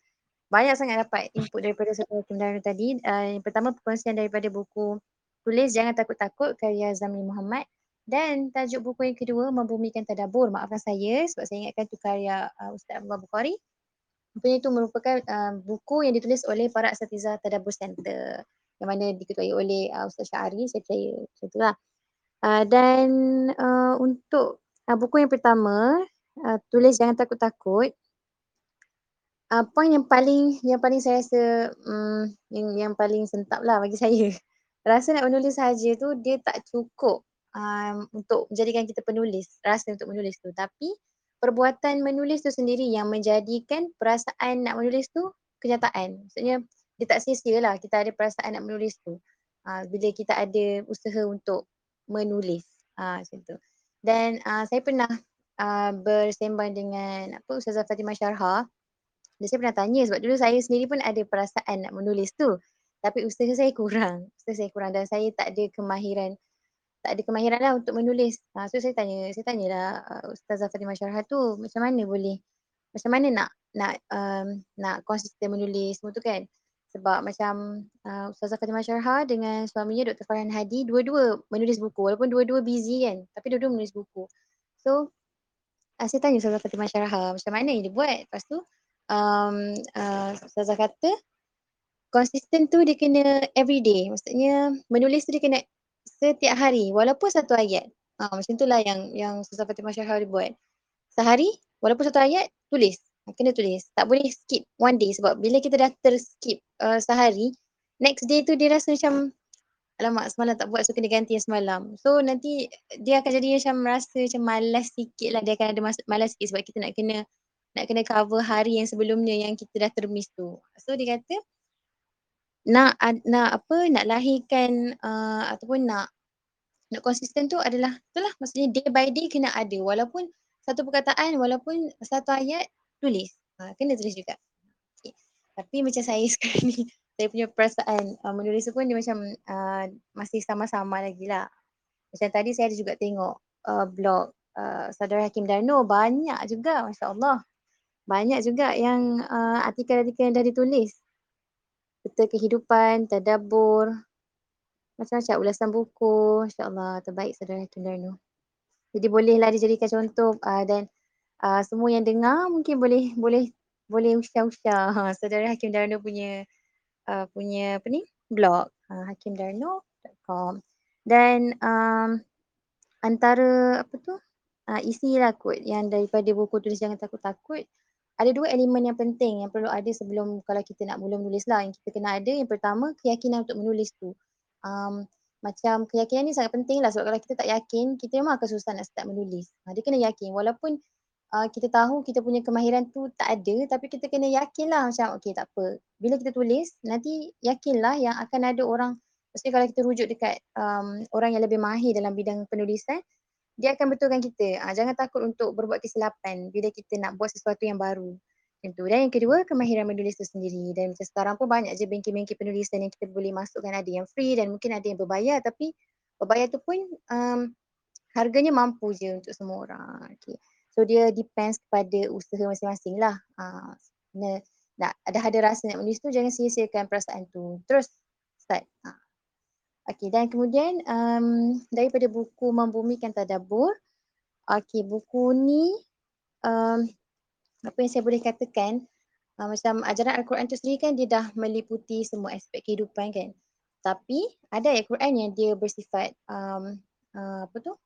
Banyak sangat dapat input daripada Saudara Hakim Darno tadi. Uh, yang pertama perkongsian daripada buku Tulis Jangan Takut-Takut karya Zamri Muhammad. Dan tajuk buku yang kedua Membumikan Tadabur. Maafkan saya sebab saya ingatkan itu karya uh, Ustaz Abu Bukhari. Buku itu merupakan uh, buku yang ditulis oleh para asatiza Tadabur Center yang mana diketuai oleh uh, Ustaz Syahari. Saya percaya macam itulah. Uh, dan uh, untuk uh, buku yang pertama uh, Tulis Jangan Takut-Takut uh, Poin yang paling yang paling saya rasa um, yang, yang paling sentap lah bagi saya rasa nak menulis saja tu dia tak cukup um, untuk menjadikan kita penulis, rasa untuk menulis tu. Tapi perbuatan menulis tu sendiri yang menjadikan perasaan nak menulis tu kenyataan. Maksudnya dia tak sia-sia lah kita ada perasaan nak menulis tu. Uh, bila kita ada usaha untuk menulis. Uh, macam tu. Dan uh, saya pernah uh, bersembang dengan apa Ustazah Fatimah Syarha. Dan saya pernah tanya sebab dulu saya sendiri pun ada perasaan nak menulis tu tapi usaha saya kurang. Usaha saya kurang dan saya tak ada kemahiran tak ada kemahiran lah untuk menulis. Ha, so saya tanya, saya tanyalah uh, Ustazah Fatimah Syarha tu macam mana boleh macam mana nak nak um, nak konsisten menulis semua tu kan. Sebab macam uh, Ustazah Fatimah Syarha dengan suaminya Dr. Farhan Hadi dua-dua menulis buku walaupun dua-dua busy kan tapi dua-dua menulis buku. So uh, saya tanya Ustazah Fatimah Syarha macam mana dia buat. Lepas tu um, uh, ustazah kata konsisten tu dia kena everyday. Maksudnya menulis tu dia kena setiap hari walaupun satu ayat. Ha, macam itulah yang yang Ustazah Fatimah Syahal buat. Sehari walaupun satu ayat tulis. Ha, kena tulis. Tak boleh skip one day sebab bila kita dah terskip uh, sehari, next day tu dia rasa macam alamak semalam tak buat so kena ganti yang semalam. So nanti dia akan jadi macam rasa macam malas sikit lah. Dia akan ada malas sikit sebab kita nak kena nak kena cover hari yang sebelumnya yang kita dah termiss tu. So dia kata nak nak apa nak lahirkan uh, ataupun nak nak konsisten tu adalah itulah maksudnya day by day kena ada. Walaupun satu perkataan walaupun satu ayat tulis. Ha, kena tulis juga. Okay. tapi macam saya sekarang ni saya punya perasaan uh, menulis pun dia macam uh, masih sama-sama lagi lah. Macam tadi saya ada juga tengok uh, blog uh, saudara Hakim Darno banyak juga Masya Allah. Banyak juga yang uh, artikel-artikel yang dah ditulis peta kehidupan, tadabbur, macam-macam ulasan buku. InsyaAllah terbaik saudara Hakim Darno. Jadi bolehlah dijadikan contoh uh, dan uh, semua yang dengar mungkin boleh boleh boleh usah-usah ha, saudara Hakim Darno punya uh, punya apa ni blog uh, hakimdarno.com dan um, antara apa tu uh, isi lah kot yang daripada buku tulis jangan takut-takut ada dua elemen yang penting yang perlu ada sebelum kalau kita nak mula menulis lah. Yang kita kena ada yang pertama keyakinan untuk menulis tu. Um, macam keyakinan ni sangat penting lah sebab kalau kita tak yakin, kita memang akan susah nak start menulis. Ha, dia kena yakin walaupun uh, kita tahu kita punya kemahiran tu tak ada tapi kita kena yakin lah macam okay tak apa. Bila kita tulis nanti yakinlah yang akan ada orang, maksudnya kalau kita rujuk dekat um, orang yang lebih mahir dalam bidang penulisan, dia akan betulkan kita. Ha, jangan takut untuk berbuat kesilapan bila kita nak buat sesuatu yang baru. Macam tu. Dan yang kedua, kemahiran menulis tu sendiri. Dan macam sekarang pun banyak je bengkel-bengkel penulisan yang kita boleh masukkan. Ada yang free dan mungkin ada yang berbayar. Tapi berbayar tu pun um, harganya mampu je untuk semua orang. Okay. So dia depends kepada usaha masing-masing lah. Ha, nak, ada ada rasa nak menulis tu, jangan sia-siakan perasaan tu. Terus start. Ha. Okey dan kemudian um, daripada buku Membumikan Tadabbur. Okey buku ni um, apa yang saya boleh katakan uh, macam ajaran Al-Quran tu sendiri kan dia dah meliputi semua aspek kehidupan kan. Tapi ada ayat Quran yang dia bersifat um, uh, apa tu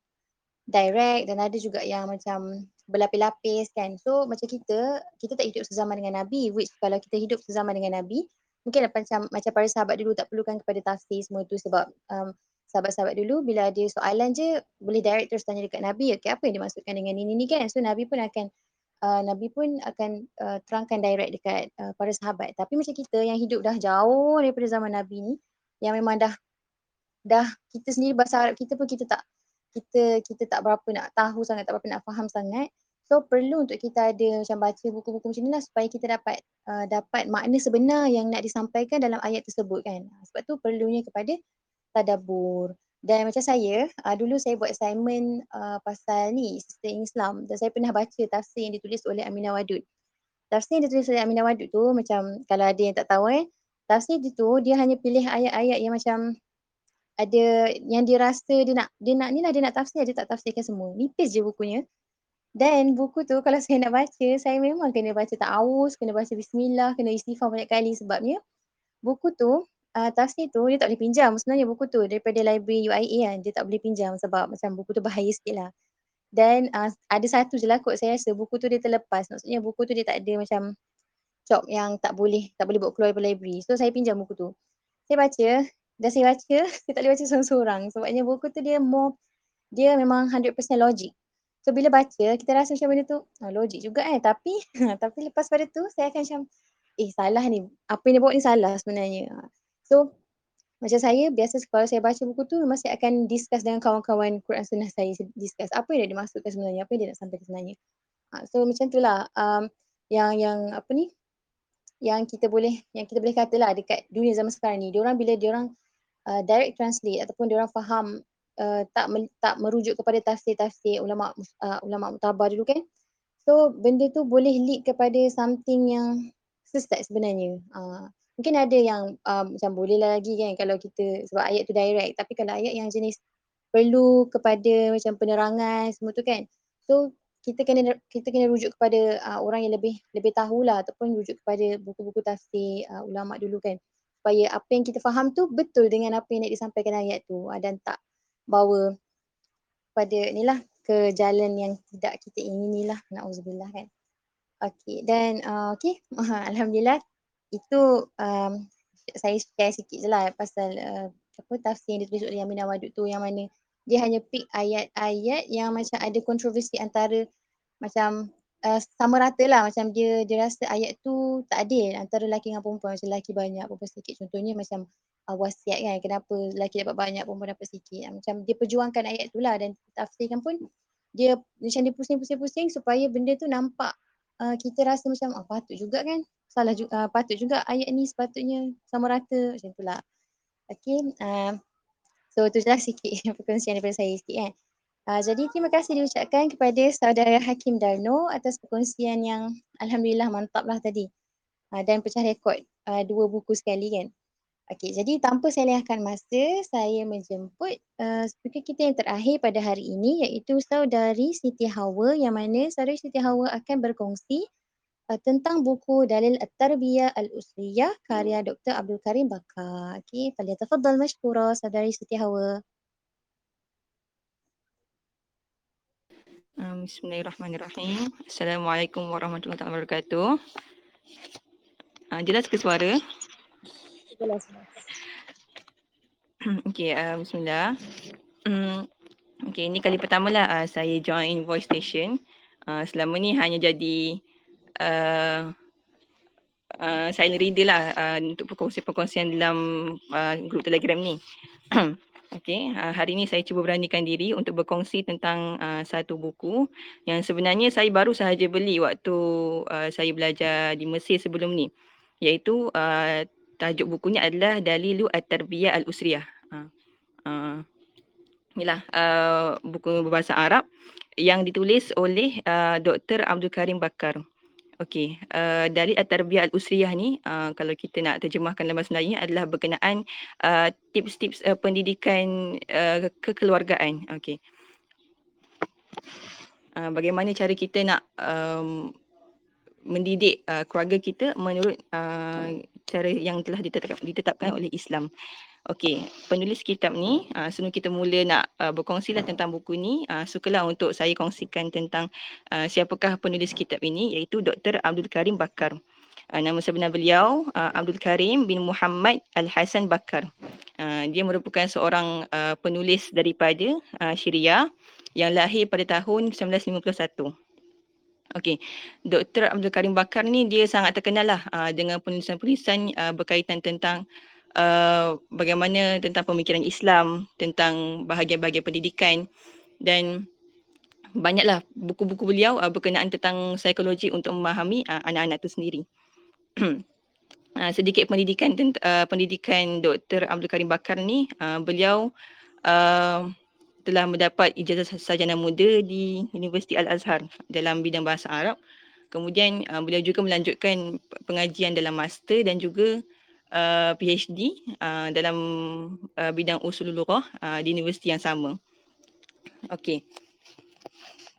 direct dan ada juga yang macam berlapis-lapis kan. So macam kita, kita tak hidup sezaman dengan Nabi which kalau kita hidup sezaman dengan Nabi mungkin macam macam para sahabat dulu tak perlukan kepada tafsir semua tu sebab um, sahabat-sahabat dulu bila ada soalan je boleh direct terus tanya dekat Nabi okay, apa yang dimaksudkan dengan ini ni? kan? So Nabi pun akan uh, Nabi pun akan uh, terangkan direct dekat uh, para sahabat. Tapi macam kita yang hidup dah jauh daripada zaman Nabi ni yang memang dah dah kita sendiri bahasa Arab kita pun kita tak kita kita tak berapa nak tahu sangat tak berapa nak faham sangat So perlu untuk kita ada macam baca buku-buku macam ni lah supaya kita dapat uh, dapat makna sebenar yang nak disampaikan dalam ayat tersebut kan. Sebab tu perlunya kepada tadabur. Dan macam saya, uh, dulu saya buat assignment uh, pasal ni, sistem Islam dan saya pernah baca tafsir yang ditulis oleh Aminah Wadud. Tafsir yang ditulis oleh Aminah Wadud tu macam kalau ada yang tak tahu eh, tafsir dia tu dia hanya pilih ayat-ayat yang macam ada yang dia rasa dia nak dia nak ni lah dia nak tafsir dia tak tafsirkan semua. Nipis je bukunya. Dan buku tu kalau saya nak baca, saya memang kena baca ta'awuz, kena baca bismillah, kena istighfar banyak kali sebabnya buku tu, uh, tafsir tu dia tak boleh pinjam sebenarnya buku tu daripada library UIA kan, dia tak boleh pinjam sebab macam buku tu bahaya sikit lah. Dan uh, ada satu je lah kot saya rasa buku tu dia terlepas, maksudnya buku tu dia tak ada macam cop yang tak boleh, tak boleh bawa keluar daripada library. So saya pinjam buku tu. Saya baca, dah saya baca, saya tak boleh baca seorang-seorang sebabnya buku tu dia more, dia memang 100% logik. So bila baca kita rasa macam benda tu oh, logik juga eh. Tapi tapi lepas pada tu saya akan macam eh salah ni. Apa yang dia buat ni salah sebenarnya. So macam saya biasa kalau saya baca buku tu memang saya akan discuss dengan kawan-kawan Quran Sunnah saya. Discuss apa yang dia dimaksudkan sebenarnya apa yang dia nak sampaikan sebenarnya. Ha, so macam itulah um, yang yang apa ni? Yang kita boleh yang kita boleh katalah dekat dunia zaman sekarang ni dia orang bila dia orang uh, direct translate ataupun dia orang faham uh, tak me, tak merujuk kepada tafsir-tafsir ulama uh, ulama mutabar dulu kan. So benda tu boleh lead kepada something yang sesat sebenarnya. Uh, mungkin ada yang uh, macam boleh lagi kan kalau kita sebab ayat tu direct tapi kalau ayat yang jenis perlu kepada macam penerangan semua tu kan. So kita kena kita kena rujuk kepada uh, orang yang lebih lebih tahulah ataupun rujuk kepada buku-buku tafsir uh, ulama dulu kan supaya apa yang kita faham tu betul dengan apa yang nak disampaikan ayat tu uh, dan tak bawa pada inilah ke jalan yang tidak kita ingini lah nauzubillah kan. Okey dan uh, okey alhamdulillah itu um, saya share sikit je lah pasal uh, apa tafsir yang ditulis oleh Yamin Wadud tu yang mana dia hanya pick ayat-ayat yang macam ada kontroversi antara macam uh, sama rata lah. Macam dia dia rasa ayat tu tak adil antara lelaki dengan perempuan. Macam lelaki banyak perempuan sikit contohnya macam uh, wasiat kan kenapa lelaki dapat banyak perempuan dapat sikit macam dia perjuangkan ayat tu lah dan tafsirkan pun dia macam dia pusing-pusing-pusing supaya benda tu nampak uh, kita rasa macam oh, patut juga kan salah juga uh, patut juga ayat ni sepatutnya sama rata macam tu lah okay uh, So tu je lah sikit perkongsian daripada saya sikit kan. Uh, jadi terima kasih diucapkan kepada saudara Hakim Darno atas perkongsian yang Alhamdulillah mantap lah tadi. Uh, dan pecah rekod uh, dua buku sekali kan. Okey, jadi tanpa saya lengahkan masa, saya menjemput uh, speaker kita yang terakhir pada hari ini iaitu saudari Siti Hawa yang mana saudari Siti Hawa akan berkongsi uh, tentang buku Dalil At-Tarbiyah Al-Usriyah karya Dr. Abdul Karim Bakar. Okey, falyatafaddal mashkura saudari Siti Hawa. Um, Bismillahirrahmanirrahim. Assalamualaikum warahmatullahi wabarakatuh. Uh, jelas ke suara? Okey, uh, bismillah. Um, Okey, ini kali pertama lah uh, saya join voice station. Uh, selama ni hanya jadi uh, uh, silent reader lah uh, untuk perkongsian-perkongsian dalam uh, grup telegram ni. Okey, uh, hari ini saya cuba beranikan diri untuk berkongsi tentang uh, satu buku yang sebenarnya saya baru sahaja beli waktu uh, saya belajar di Mesir sebelum ni. Iaitu uh, tajuk bukunya adalah Dalilu At-Tarbiyah Al-Usriyah. Uh, uh, inilah uh, buku berbahasa Arab yang ditulis oleh uh, Dr. Abdul Karim Bakar. Okey, uh, dari At-Tarbiyah Al-Usriyah ni uh, kalau kita nak terjemahkan dalam bahasa Melayu adalah berkenaan uh, tips-tips uh, pendidikan uh, kekeluargaan. Okey. Uh, bagaimana cara kita nak um, mendidik uh, keluarga kita menurut uh, cara yang telah ditetapkan, ditetapkan oleh Islam. Okey, penulis kitab ni uh, sebelum kita mula nak uh, berkongsi lah tentang buku ni, uh, sukalah untuk saya kongsikan tentang uh, siapakah penulis kitab ini iaitu Dr. Abdul Karim Bakar. Uh, nama sebenar beliau uh, Abdul Karim bin Muhammad Al-Hasan Bakar. Uh, dia merupakan seorang uh, penulis daripada uh, Syria yang lahir pada tahun 1951. Okey, Dr. Abdul Karim Bakar ni dia sangat terkenal lah uh, dengan penulisan-penulisan uh, berkaitan tentang uh, bagaimana tentang pemikiran Islam, tentang bahagian-bahagian pendidikan dan banyaklah buku-buku beliau uh, berkenaan tentang psikologi untuk memahami uh, anak-anak itu sendiri. uh, sedikit pendidikan uh, pendidikan Dr. Abdul Karim Bakar ni, uh, beliau uh, telah mendapat ijazah sarjana muda di Universiti Al-Azhar dalam bidang bahasa Arab. Kemudian uh, beliau juga melanjutkan pengajian dalam master dan juga uh, PhD uh, dalam uh, bidang usul lughah uh, di universiti yang sama. Okey.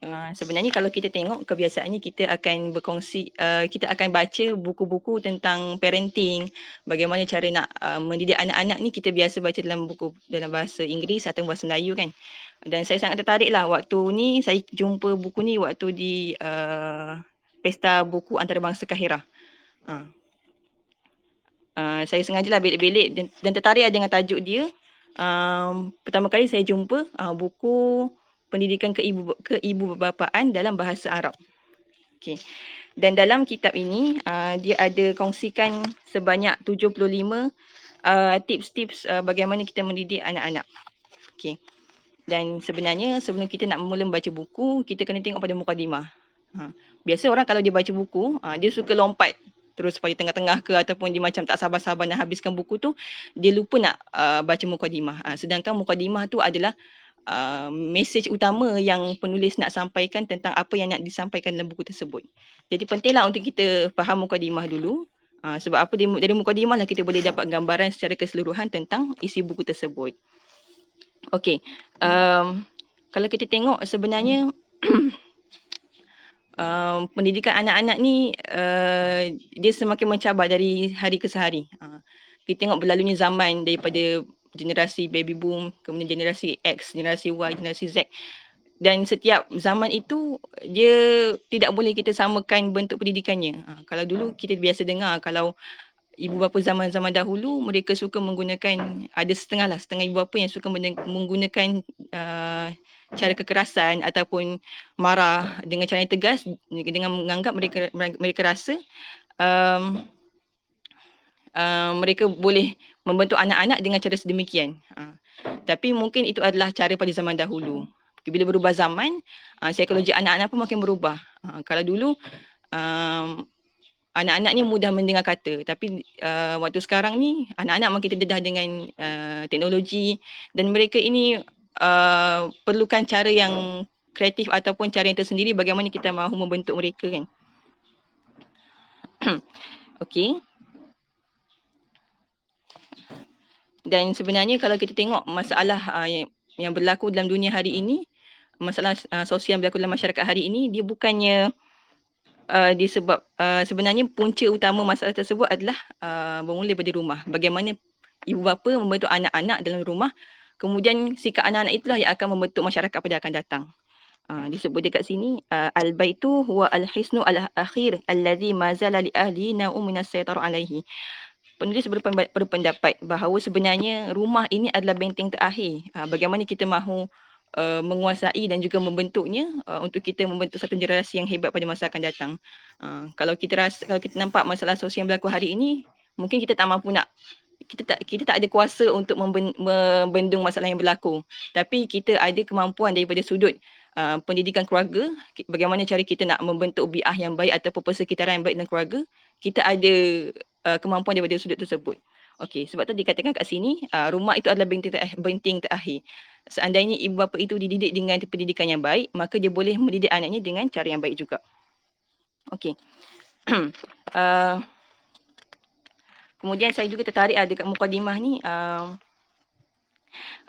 Uh, sebenarnya kalau kita tengok kebiasaannya kita akan berkongsi uh, kita akan baca buku-buku tentang parenting. Bagaimana cara nak uh, mendidik anak-anak ni kita biasa baca dalam buku dalam bahasa Inggeris atau bahasa Melayu kan. Dan saya sangat tertarik lah waktu ni saya jumpa buku ni waktu di uh, pesta buku antarabangsa Kahirah uh, Uh, saya sengaja lah belik-belik dan, dan tertarik lah dengan tajuk dia. Um, pertama kali saya jumpa uh, buku pendidikan ke ibu ke ibu bapaan dalam bahasa Arab. Okay. Dan dalam kitab ini uh, dia ada kongsikan sebanyak 75 uh, tips-tips uh, bagaimana kita mendidik anak-anak. Okay. Dan sebenarnya sebelum kita nak mula membaca buku, kita kena tengok pada mukadimah. Ha. Biasa orang kalau dia baca buku, uh, dia suka lompat terus pada tengah-tengah ke ataupun dia macam tak sabar-sabar nak habiskan buku tu dia lupa nak uh, baca mukadimah uh, sedangkan mukadimah tu adalah uh, mesej utama yang penulis nak sampaikan tentang apa yang nak disampaikan dalam buku tersebut. Jadi pentinglah untuk kita faham mukadimah dulu. Uh, sebab apa dari mukadimah lah kita boleh dapat gambaran secara keseluruhan tentang isi buku tersebut. Okey um, kalau kita tengok sebenarnya uh, pendidikan anak-anak ni uh, dia semakin mencabar dari hari ke hari. Uh, kita tengok berlalunya zaman daripada generasi baby boom, kemudian generasi X, generasi Y, generasi Z. Dan setiap zaman itu dia tidak boleh kita samakan bentuk pendidikannya. Uh, kalau dulu kita biasa dengar kalau ibu bapa zaman-zaman dahulu mereka suka menggunakan ada setengah lah setengah ibu bapa yang suka menggunakan uh, cara kekerasan ataupun marah dengan cara yang tegas dengan menganggap mereka mereka rasa um, uh, mereka boleh membentuk anak-anak dengan cara sedemikian. Uh, tapi mungkin itu adalah cara pada zaman dahulu. Bila berubah zaman, uh, psikologi anak-anak pun makin berubah. Uh, kalau dulu um, anak-anak ni mudah mendengar kata tapi uh, waktu sekarang ni anak-anak makin terdedah dengan uh, teknologi dan mereka ini uh, perlukan cara yang kreatif ataupun cara yang tersendiri bagaimana kita mahu membentuk mereka kan. Okey. Dan sebenarnya kalau kita tengok masalah uh, yang, yang berlaku dalam dunia hari ini, masalah uh, sosial yang berlaku dalam masyarakat hari ini dia bukannya uh, disebab uh, sebenarnya punca utama masalah tersebut adalah uh, bermula daripada rumah. Bagaimana ibu bapa membentuk anak-anak dalam rumah, kemudian sikap anak-anak itulah yang akan membentuk masyarakat pada akan datang. Uh, disebut dekat sini uh, al-baitu huwa al-hisnu al-akhir allazi mazala li ahli na'u minas alaihi. Penulis berpendapat bahawa sebenarnya rumah ini adalah benteng terakhir. Uh, bagaimana kita mahu uh, menguasai dan juga membentuknya uh, untuk kita membentuk satu generasi yang hebat pada masa akan datang. Uh, kalau kita rasa kalau kita nampak masalah sosial yang berlaku hari ini, mungkin kita tak mampu nak kita tak kita tak ada kuasa untuk membendung masalah yang berlaku. Tapi kita ada kemampuan daripada sudut uh, pendidikan keluarga, bagaimana cara kita nak membentuk biah yang baik ataupun persekitaran yang baik dalam keluarga, kita ada uh, kemampuan daripada sudut tersebut. Okey, sebab tu dikatakan kat sini, uh, rumah itu adalah benteng terakhir, benteng terakhir seandainya ibu bapa itu dididik dengan pendidikan yang baik, maka dia boleh mendidik anaknya dengan cara yang baik juga. Okey. uh, kemudian saya juga tertarik uh, dekat mukadimah ni uh,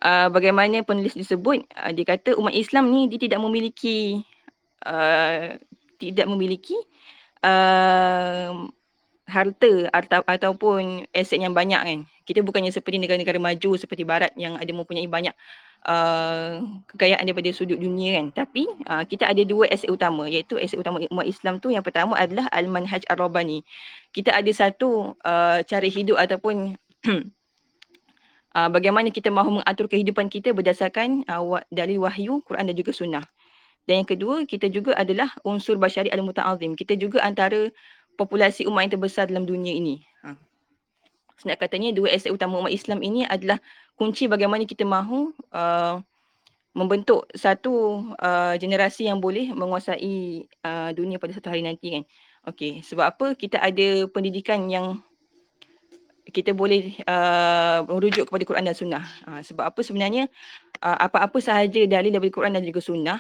uh, bagaimana penulis disebut uh, dia kata umat Islam ni dia tidak memiliki uh, tidak memiliki uh, harta atau ataupun aset yang banyak kan. Kita bukannya seperti negara-negara maju seperti barat yang ada mempunyai banyak uh, kekayaan daripada sudut dunia kan. Tapi uh, kita ada dua aset utama iaitu aset utama umat Islam tu yang pertama adalah al-manhaj ar-rabbani. Kita ada satu uh, cara hidup ataupun uh, bagaimana kita mahu mengatur kehidupan kita berdasarkan uh, dari wahyu, Quran dan juga sunnah. Dan yang kedua, kita juga adalah unsur basyari al-muta'azim. Kita juga antara populasi umat yang terbesar dalam dunia ini. Ha. Senak katanya dua aset utama umat Islam ini adalah kunci bagaimana kita mahu uh, membentuk satu uh, generasi yang boleh menguasai uh, dunia pada satu hari nanti kan. Okey, sebab apa kita ada pendidikan yang kita boleh uh, merujuk kepada Quran dan Sunnah. Uh, sebab apa sebenarnya uh, apa-apa sahaja dalil daripada Quran dan juga Sunnah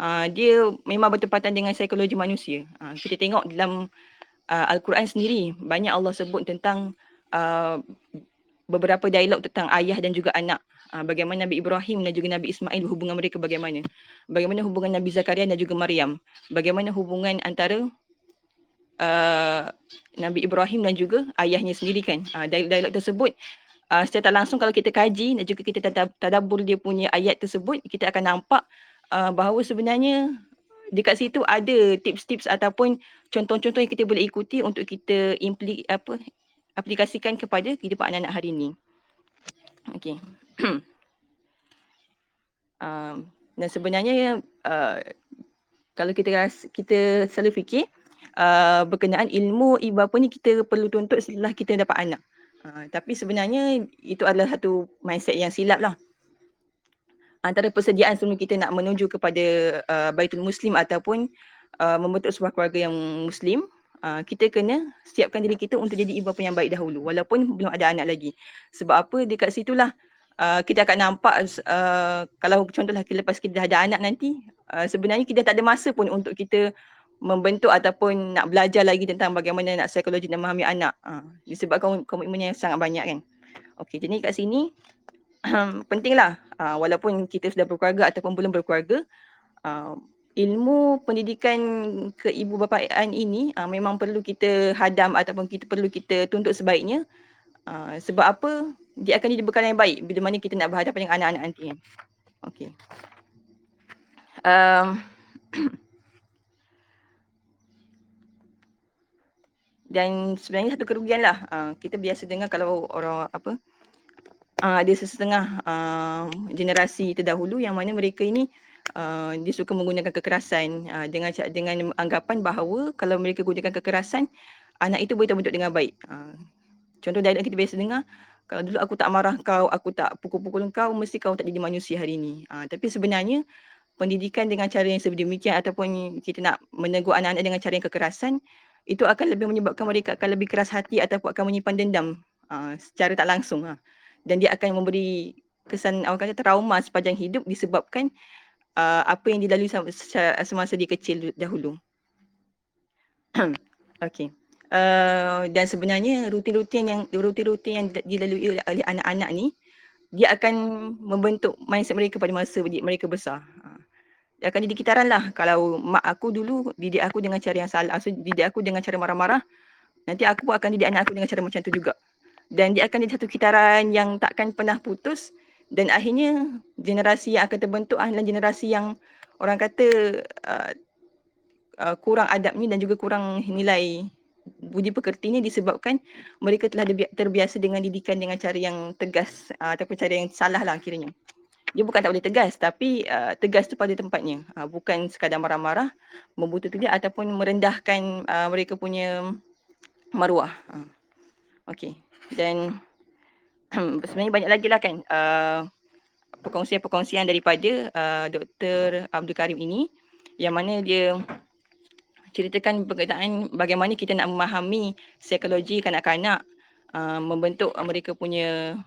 uh, dia memang bertepatan dengan psikologi manusia. Uh, kita tengok dalam uh, Al-Quran sendiri banyak Allah sebut tentang uh, beberapa dialog tentang ayah dan juga anak. Uh, bagaimana Nabi Ibrahim dan juga Nabi Ismail hubungan mereka bagaimana. Bagaimana hubungan Nabi Zakaria dan juga Maryam. Bagaimana hubungan antara uh, Nabi Ibrahim dan juga ayahnya sendiri kan. Uh, dialog-dialog tersebut uh, secara tak langsung kalau kita kaji dan juga kita tadabur dia punya ayat tersebut, kita akan nampak uh, bahawa sebenarnya dekat situ ada tips-tips ataupun contoh-contoh yang kita boleh ikuti untuk kita impli, apa aplikasikan kepada kehidupan anak-anak hari ini. Okey. um, dan sebenarnya uh, kalau kita ras, kita selalu fikir uh, berkenaan ilmu ibu bapa ni kita perlu tuntut setelah kita dapat anak. Uh, tapi sebenarnya itu adalah satu mindset yang silap lah. Antara persediaan sebelum kita nak menuju kepada uh, Baitul Muslim ataupun uh, membentuk sebuah keluarga yang Muslim, uh, kita kena siapkan diri kita untuk jadi ibu bapa yang baik dahulu walaupun belum ada anak lagi. Sebab apa dekat situlah uh, kita akan nampak uh, kalau contohlah lepas kita dah ada anak nanti uh, sebenarnya kita tak ada masa pun untuk kita membentuk ataupun nak belajar lagi tentang bagaimana nak psikologi dan memahami anak. Uh, disebabkan komitmen yang sangat banyak kan. Okey, jadi kat sini pentinglah uh, walaupun kita sudah berkeluarga ataupun belum berkeluarga uh, ilmu pendidikan keibubapaan ini uh, memang perlu kita hadam ataupun kita perlu kita tuntut sebaiknya uh, sebab apa dia akan jadi bekal yang baik bila mana kita nak berhadapan dengan anak-anak nanti. Okey. Um, dan sebenarnya satu kerugian lah uh, kita biasa dengar kalau orang apa uh, ada sesetengah uh, generasi terdahulu yang mana mereka ini uh, dia suka menggunakan kekerasan uh, dengan dengan anggapan bahawa kalau mereka gunakan kekerasan anak itu boleh terbentuk dengan baik uh, contoh dialog kita biasa dengar kalau dulu aku tak marah kau, aku tak pukul-pukul kau, mesti kau tak jadi manusia hari ini. Uh, tapi sebenarnya pendidikan dengan cara yang sedemikian ataupun kita nak menegur anak-anak dengan cara yang kekerasan, itu akan lebih menyebabkan mereka akan lebih keras hati ataupun akan menyimpan dendam uh, secara tak langsung. Uh. Dan dia akan memberi kesan awak kata trauma sepanjang hidup disebabkan uh, apa yang dilalui semasa dia kecil dahulu. okay. Uh, dan sebenarnya rutin-rutin yang rutin-rutin yang dilalui oleh anak-anak ni dia akan membentuk mindset mereka pada masa mereka besar. Uh dia akan jadi kitaran lah kalau mak aku dulu didik aku dengan cara yang salah so, didik aku dengan cara marah-marah nanti aku pun akan didik anak aku dengan cara macam tu juga dan dia akan jadi satu kitaran yang takkan pernah putus. Dan akhirnya generasi yang akan terbentuk adalah generasi yang orang kata uh, uh, kurang adab ni dan juga kurang nilai budi pekerti ni disebabkan mereka telah terbiasa dengan didikan dengan cara yang tegas uh, ataupun cara yang salah lah kiranya. Dia bukan tak boleh tegas tapi uh, tegas tu pada tempatnya. Uh, bukan sekadar marah-marah membutuh dia ataupun merendahkan uh, mereka punya maruah. Uh. okey dan sebenarnya banyak lagi lah kan uh, perkongsian-perkongsian daripada uh, Dr. Abdul Karim ini yang mana dia ceritakan berkaitan bagaimana kita nak memahami psikologi kanak-kanak uh, membentuk mereka punya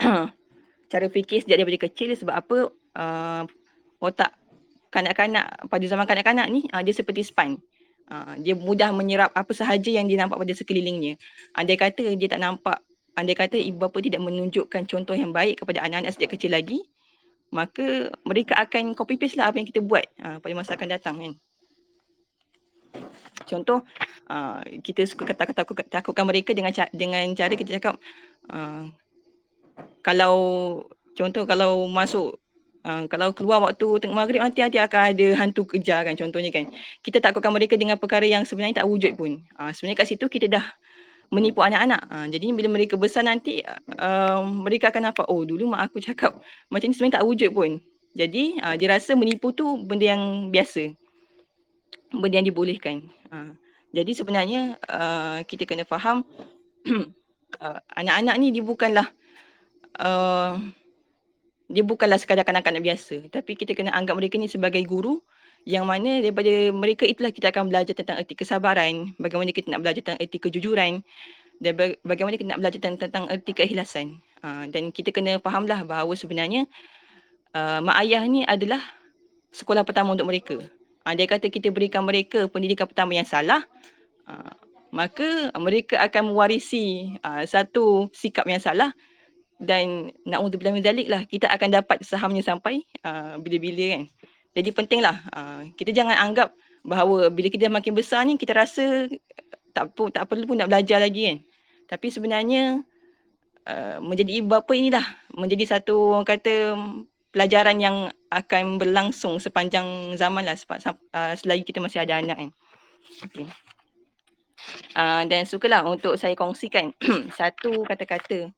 cara fikir sejak daripada kecil sebab apa uh, otak kanak-kanak pada zaman kanak-kanak ni uh, dia seperti span. Uh, dia mudah menyerap apa sahaja yang dia nampak pada sekelilingnya. Andai kata dia tak nampak, andai kata ibu bapa tidak menunjukkan contoh yang baik kepada anak-anak sejak kecil lagi, maka mereka akan copy paste lah apa yang kita buat uh, pada masa akan datang kan. Contoh, uh, kita suka kata-kata takutkan mereka dengan dengan cara kita cakap, uh, kalau contoh kalau masuk uh, kalau keluar waktu tengah maghrib nanti nanti akan ada hantu kejar kan contohnya kan. Kita takutkan mereka dengan perkara yang sebenarnya tak wujud pun. Uh, sebenarnya kat situ kita dah menipu anak-anak. Uh, jadi bila mereka besar nanti uh, mereka akan nampak oh dulu mak aku cakap macam ni sebenarnya tak wujud pun. Jadi uh, dia rasa menipu tu benda yang biasa. Benda yang dibolehkan. Uh, jadi sebenarnya uh, kita kena faham uh, anak-anak ni dia bukanlah uh, dia bukanlah sekadar kanak-kanak biasa tapi kita kena anggap mereka ni sebagai guru yang mana daripada mereka itulah kita akan belajar tentang erti kesabaran, bagaimana kita nak belajar tentang erti kejujuran dan bagaimana kita nak belajar tentang, tentang erti keikhlasan. Uh, dan kita kena fahamlah bahawa sebenarnya uh, mak ayah ni adalah sekolah pertama untuk mereka. Uh, dia kata kita berikan mereka pendidikan pertama yang salah, uh, maka mereka akan mewarisi uh, satu sikap yang salah dan na'udzubillah min zalik lah kita akan dapat sahamnya sampai uh, bila-bila kan. Jadi pentinglah uh, kita jangan anggap bahawa bila kita makin besar ni kita rasa tak pun tak perlu pun nak belajar lagi kan. Tapi sebenarnya uh, menjadi ibu bapa inilah menjadi satu orang kata pelajaran yang akan berlangsung sepanjang zaman lah uh, selagi kita masih ada anak kan. Okay. Uh, dan sukalah untuk saya kongsikan satu kata-kata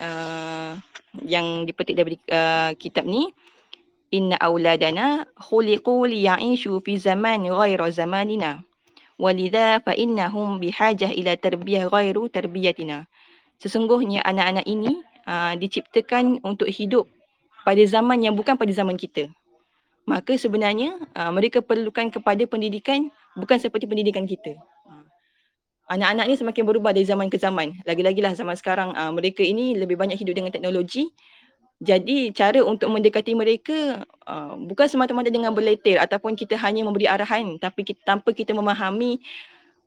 uh, yang dipetik dari uh, kitab ni inna auladana khuliqu liya'ishu fi zaman ghaira zamanina walidha fa innahum bihajah ila tarbiyah ghairu tarbiyatina. Sesungguhnya anak-anak ini uh, diciptakan untuk hidup pada zaman yang bukan pada zaman kita. Maka sebenarnya uh, mereka perlukan kepada pendidikan bukan seperti pendidikan kita anak-anak ni semakin berubah dari zaman ke zaman. Lagi-lagi lah zaman sekarang uh, mereka ini lebih banyak hidup dengan teknologi. Jadi cara untuk mendekati mereka uh, bukan semata-mata dengan berletir ataupun kita hanya memberi arahan tapi kita, tanpa kita memahami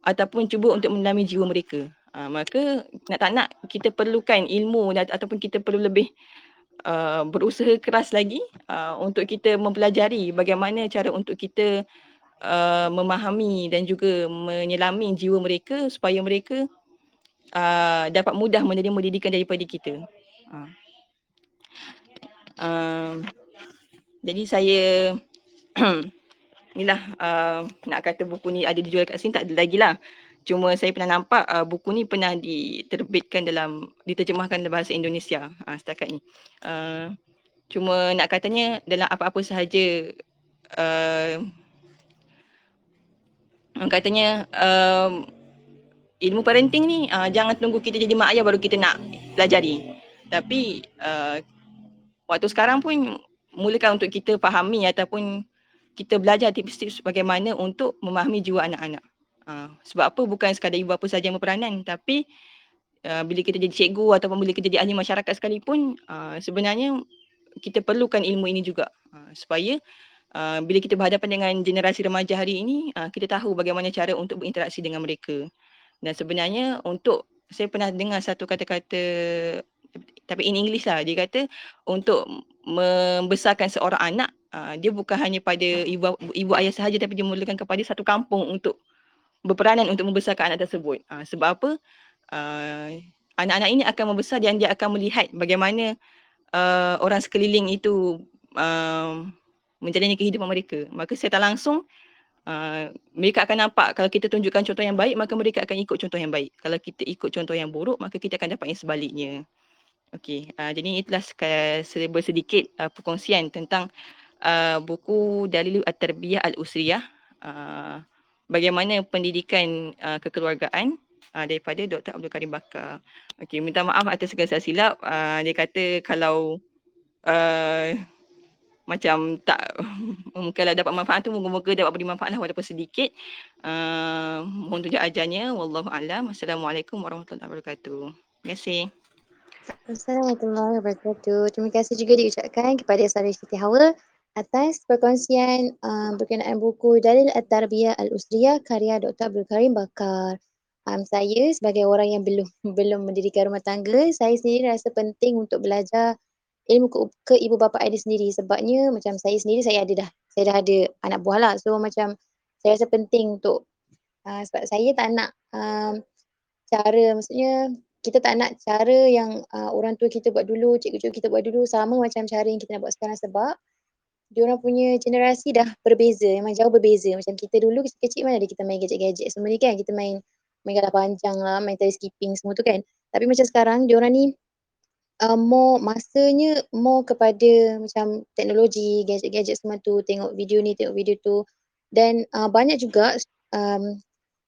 ataupun cuba untuk mendalami jiwa mereka. Uh, maka nak tak nak kita perlukan ilmu ataupun kita perlu lebih uh, berusaha keras lagi uh, untuk kita mempelajari bagaimana cara untuk kita uh, memahami dan juga menyelami jiwa mereka supaya mereka uh, dapat mudah menerima didikan daripada kita. Uh. Uh, jadi saya inilah uh, nak kata buku ni ada dijual kat sini tak ada lagi lah. Cuma saya pernah nampak uh, buku ni pernah diterbitkan dalam diterjemahkan dalam bahasa Indonesia uh, setakat ni. Uh, cuma nak katanya dalam apa-apa sahaja uh, katanya uh, ilmu parenting ni uh, jangan tunggu kita jadi mak ayah baru kita nak pelajari. Tapi uh, waktu sekarang pun mulakan untuk kita fahami ataupun kita belajar tips-tips bagaimana untuk memahami jiwa anak-anak. Uh, sebab apa bukan sekadar ibu bapa saja yang berperanan tapi uh, bila kita jadi cikgu ataupun bila kita jadi ahli masyarakat sekalipun uh, sebenarnya kita perlukan ilmu ini juga uh, supaya uh, bila kita berhadapan dengan generasi remaja hari ini uh, kita tahu bagaimana cara untuk berinteraksi dengan mereka dan sebenarnya untuk saya pernah dengar satu kata-kata tapi in English lah dia kata untuk membesarkan seorang anak uh, dia bukan hanya pada ibu ibu ayah sahaja tapi dia mulakan kepada satu kampung untuk berperanan untuk membesarkan anak tersebut. Uh, sebab apa? Uh, anak-anak ini akan membesar dan dia akan melihat bagaimana uh, orang sekeliling itu uh, menjalani kehidupan mereka. Maka saya tak langsung uh, mereka akan nampak kalau kita tunjukkan contoh yang baik maka mereka akan ikut contoh yang baik. Kalau kita ikut contoh yang buruk maka kita akan dapat yang sebaliknya. Okey, uh, jadi itulah serba sedikit uh, perkongsian tentang uh, buku Dalil At-Tarbiyah Al-Usriyah. Uh, bagaimana pendidikan uh, kekeluargaan uh, daripada Dr. Abdul Karim Bakar. Okey, minta maaf atas segala silap. Uh, dia kata kalau uh, macam tak kalau dapat manfaat tu moga-moga dapat beri manfaat lah walaupun sedikit. Uh, mohon tunjuk ajarnya. Wallahu a'lam. Assalamualaikum warahmatullahi wabarakatuh. Terima kasih. Assalamualaikum warahmatullahi wabarakatuh. Terima kasih juga diucapkan kepada Sarah Siti Hawa atas perkongsian uh, berkenaan buku Dalil At-Tarbiyah Al-Usriyah karya Dr. Abdul Karim Bakar. Um, saya sebagai orang yang belum belum mendirikan rumah tangga, saya sendiri rasa penting untuk belajar ilmu ke, ke ibu bapa saya sendiri sebabnya macam saya sendiri saya ada dah saya dah ada anak buah lah so macam saya rasa penting untuk uh, sebab saya tak nak um, cara maksudnya kita tak nak cara yang uh, orang tua kita buat dulu, cikgu-cikgu kita buat dulu sama macam cara yang kita nak buat sekarang sebab diorang punya generasi dah berbeza, memang jauh berbeza. Macam kita dulu kecil-kecil mana ada kita main gadget-gadget semua ni kan. Kita main main galah panjang lah, main tali skipping semua tu kan. Tapi macam sekarang diorang ni uh, more masanya more kepada macam teknologi, gadget-gadget semua tu, tengok video ni, tengok video tu. Dan uh, banyak juga um,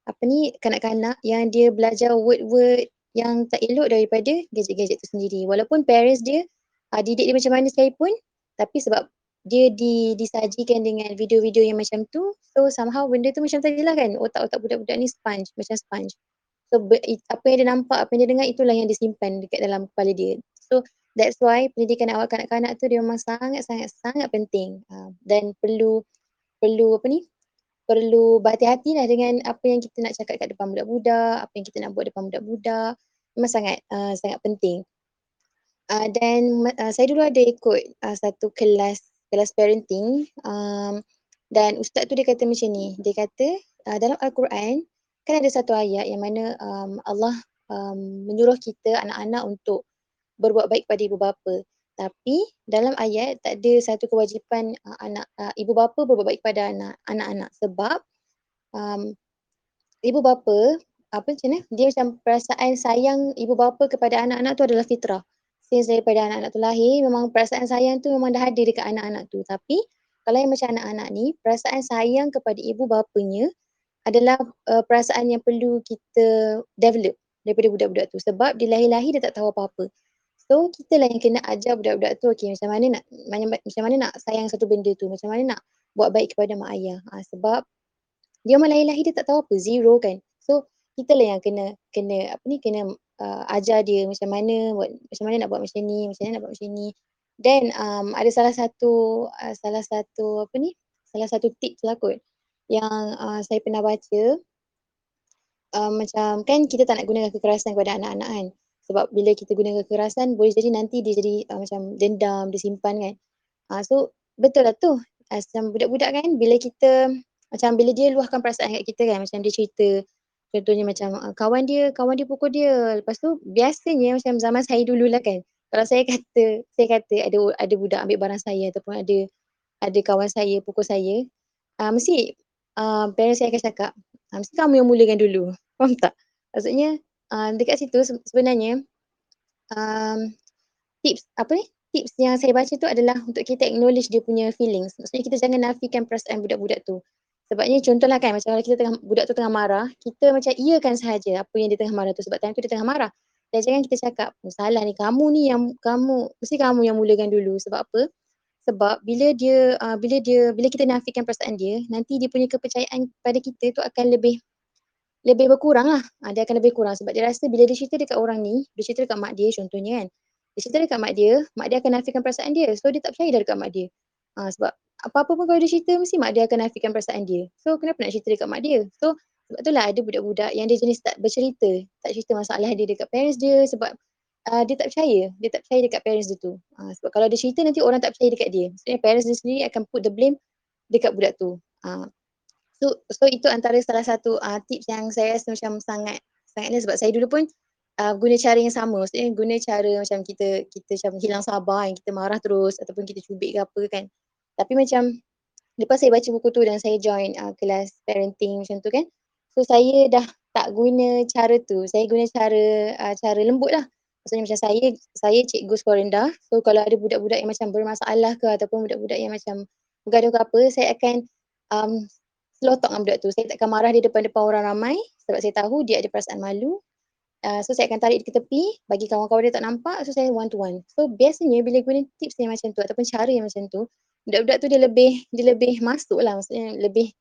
apa ni kanak-kanak yang dia belajar word-word yang tak elok daripada gadget-gadget tu sendiri. Walaupun parents dia uh, didik dia macam mana sekalipun tapi sebab dia di, disajikan dengan video-video yang macam tu so somehow benda tu macam tadi lah kan otak-otak budak-budak ni sponge macam sponge so apa yang dia nampak apa yang dia dengar itulah yang disimpan dekat dalam kepala dia so that's why pendidikan awal kanak-kanak tu dia memang sangat-sangat sangat penting. Uh, dan perlu perlu apa ni? Perlu berhati-hati lah dengan apa yang kita nak cakap kat depan budak-budak apa yang kita nak buat depan budak-budak. Memang sangat uh, sangat penting. Uh, dan uh, saya dulu ada ikut uh, satu kelas kelas parenting. Um, dan ustaz tu dia kata macam ni dia kata uh, dalam al-Quran kan ada satu ayat yang mana um, Allah um, menyuruh kita anak-anak untuk berbuat baik pada ibu bapa. Tapi dalam ayat tak ada satu kewajipan uh, anak uh, ibu bapa berbuat baik pada anak anak-anak. Sebab um, ibu bapa apa macam ni dia macam perasaan sayang ibu bapa kepada anak-anak tu adalah fitrah. Since daripada anak-anak tu lahir memang perasaan sayang tu memang dah ada dekat anak-anak tu. Tapi kalau yang macam anak-anak ni perasaan sayang kepada ibu bapanya adalah uh, perasaan yang perlu kita develop daripada budak-budak tu. Sebab dia lahir-lahir dia tak tahu apa-apa so kita lah yang kena ajar budak-budak tu okay, macam mana nak macam mana nak sayang satu benda tu macam mana nak buat baik kepada mak ayah ha, sebab dia memang lahir-lahir dia tak tahu apa zero kan so kita lah yang kena kena apa ni kena uh, ajar dia macam mana buat macam mana nak buat macam ni, macam mana nak buat macam ni. Then um, ada salah satu uh, salah satu apa ni? Salah satu tips lah kot yang uh, saya pernah baca uh, macam kan kita tak nak gunakan kekerasan kepada anak-anak kan. Sebab bila kita guna kekerasan boleh jadi nanti dia jadi uh, macam dendam, dia simpan kan. Uh, so betul lah tu. Uh, macam budak-budak kan bila kita macam bila dia luahkan perasaan kat kita kan macam dia cerita contohnya macam uh, kawan dia, kawan dia pukul dia. Lepas tu biasanya macam zaman saya dulu lah kan. Kalau saya kata, saya kata ada ada budak ambil barang saya ataupun ada ada kawan saya pukul saya, uh, mesti uh, parents saya akan cakap, mesti kamu yang mulakan dulu. Faham tak? Maksudnya uh, dekat situ sebenarnya um, tips apa ni? Tips yang saya baca tu adalah untuk kita acknowledge dia punya feelings. Maksudnya kita jangan nafikan perasaan budak-budak tu. Sebabnya contohlah kan macam kalau kita tengah budak tu tengah marah, kita macam iakan sahaja apa yang dia tengah marah tu sebab time tu dia tengah marah. Dan jangan kita cakap, oh, salah ni kamu ni yang kamu mesti kamu yang mulakan dulu. Sebab apa? Sebab bila dia uh, bila dia bila kita nafikan perasaan dia, nanti dia punya kepercayaan pada kita tu akan lebih lebih berkurang lah. Ha, dia akan lebih kurang sebab dia rasa bila dia cerita dekat orang ni, dia cerita dekat mak dia contohnya kan. Dia cerita dekat mak dia, mak dia akan nafikan perasaan dia. So dia tak percaya dah dekat mak dia. Ha, sebab apa-apa pun kalau dia cerita mesti mak dia akan nafikan perasaan dia. So kenapa nak cerita dekat mak dia? So sebab itulah ada budak-budak yang dia jenis tak bercerita, tak cerita masalah dia dekat parents dia sebab uh, dia tak percaya, dia tak percaya dekat parents dia tu. Uh, sebab kalau dia cerita nanti orang tak percaya dekat dia. Maksudnya parents dia sendiri akan put the blame dekat budak tu. Uh, So so itu antara salah satu uh, tips yang saya rasa macam sangat sangat ni sebab saya dulu pun uh, guna cara yang sama. Maksudnya guna cara macam kita kita macam hilang sabar yang kita marah terus ataupun kita cubit ke apa kan. Tapi macam lepas saya baca buku tu dan saya join uh, kelas parenting macam tu kan. So saya dah tak guna cara tu. Saya guna cara uh, cara lembut lah. Maksudnya macam saya saya cikgu sekolah rendah. So kalau ada budak-budak yang macam bermasalah ke ataupun budak-budak yang macam bergaduh ke apa, saya akan um, slow talk dengan budak tu. Saya takkan marah di depan-depan orang ramai sebab saya tahu dia ada perasaan malu. Uh, so saya akan tarik dia ke tepi bagi kawan-kawan dia tak nampak so saya one to one. So biasanya bila guna tips yang macam tu ataupun cara yang macam tu, budak-budak tu dia lebih dia lebih masuk lah maksudnya lebih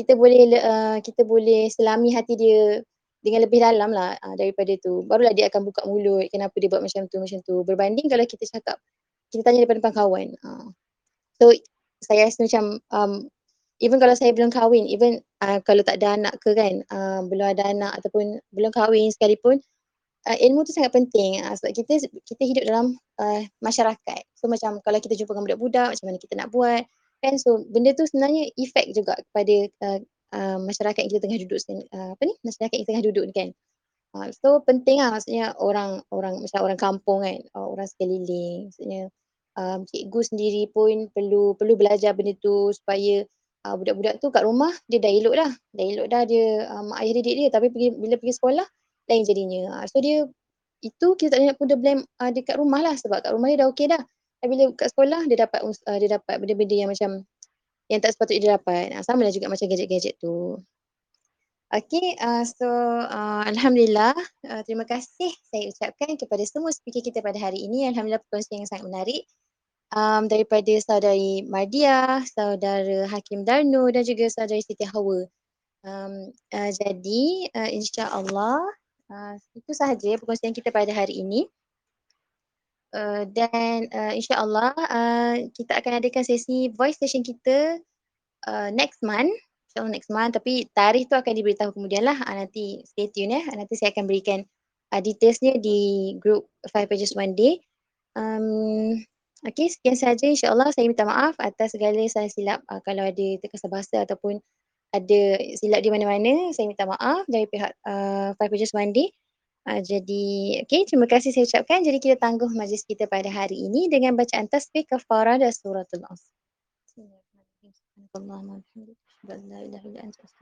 kita boleh uh, kita boleh selami hati dia dengan lebih dalam lah uh, daripada tu. Barulah dia akan buka mulut kenapa dia buat macam tu macam tu. Berbanding kalau kita cakap kita tanya depan-depan kawan. Uh. So saya rasa macam um, even kalau saya belum kahwin, even uh, kalau tak ada anak ke kan, uh, belum ada anak ataupun belum kahwin sekalipun, uh, ilmu tu sangat penting uh, sebab kita kita hidup dalam uh, masyarakat. So macam kalau kita jumpa dengan budak-budak, macam mana kita nak buat, kan? So benda tu sebenarnya efek juga kepada uh, uh, masyarakat yang kita tengah duduk, uh, apa ni? Masyarakat yang tengah duduk kan. Uh, so penting lah maksudnya orang orang macam orang kampung kan, uh, orang sekeliling, maksudnya um, cikgu sendiri pun perlu perlu belajar benda tu supaya uh, budak-budak tu kat rumah dia dah elok dah. Dah elok dah dia uh, mak ayah didik dia tapi pergi, bila pergi sekolah lain jadinya. Uh, so dia itu kita tak nak pun dia blame uh, dekat rumah lah sebab kat rumah dia dah okey dah. Tapi bila kat sekolah dia dapat uh, dia dapat benda-benda yang macam yang tak sepatutnya dia dapat. Uh, sama lah juga macam gadget-gadget tu. Okay, uh, so uh, Alhamdulillah, uh, terima kasih saya ucapkan kepada semua speaker kita pada hari ini. Alhamdulillah perkongsian yang sangat menarik um, daripada saudari Mardia, saudara Hakim Darno dan juga saudari Siti Hawa. Um, uh, jadi uh, insya-Allah uh, itu sahaja perkongsian kita pada hari ini. Uh, dan uh, insya-Allah uh, kita akan adakan sesi voice session kita uh, next month. InsyaAllah next month tapi tarikh tu akan diberitahu kemudian lah. Uh, nanti stay tune ya. Nanti saya akan berikan uh, detailsnya di group 5 pages one day. Um, Okey, sekian sahaja insyaAllah saya minta maaf atas segala salah silap uh, kalau ada terkasar bahasa ataupun ada silap di mana-mana. Saya minta maaf dari pihak uh, Five Pages Day. Uh, jadi, okey, terima kasih saya ucapkan. Jadi kita tangguh majlis kita pada hari ini dengan bacaan tasbih kafarah dan suratul as. Bismillahirrahmanirrahim.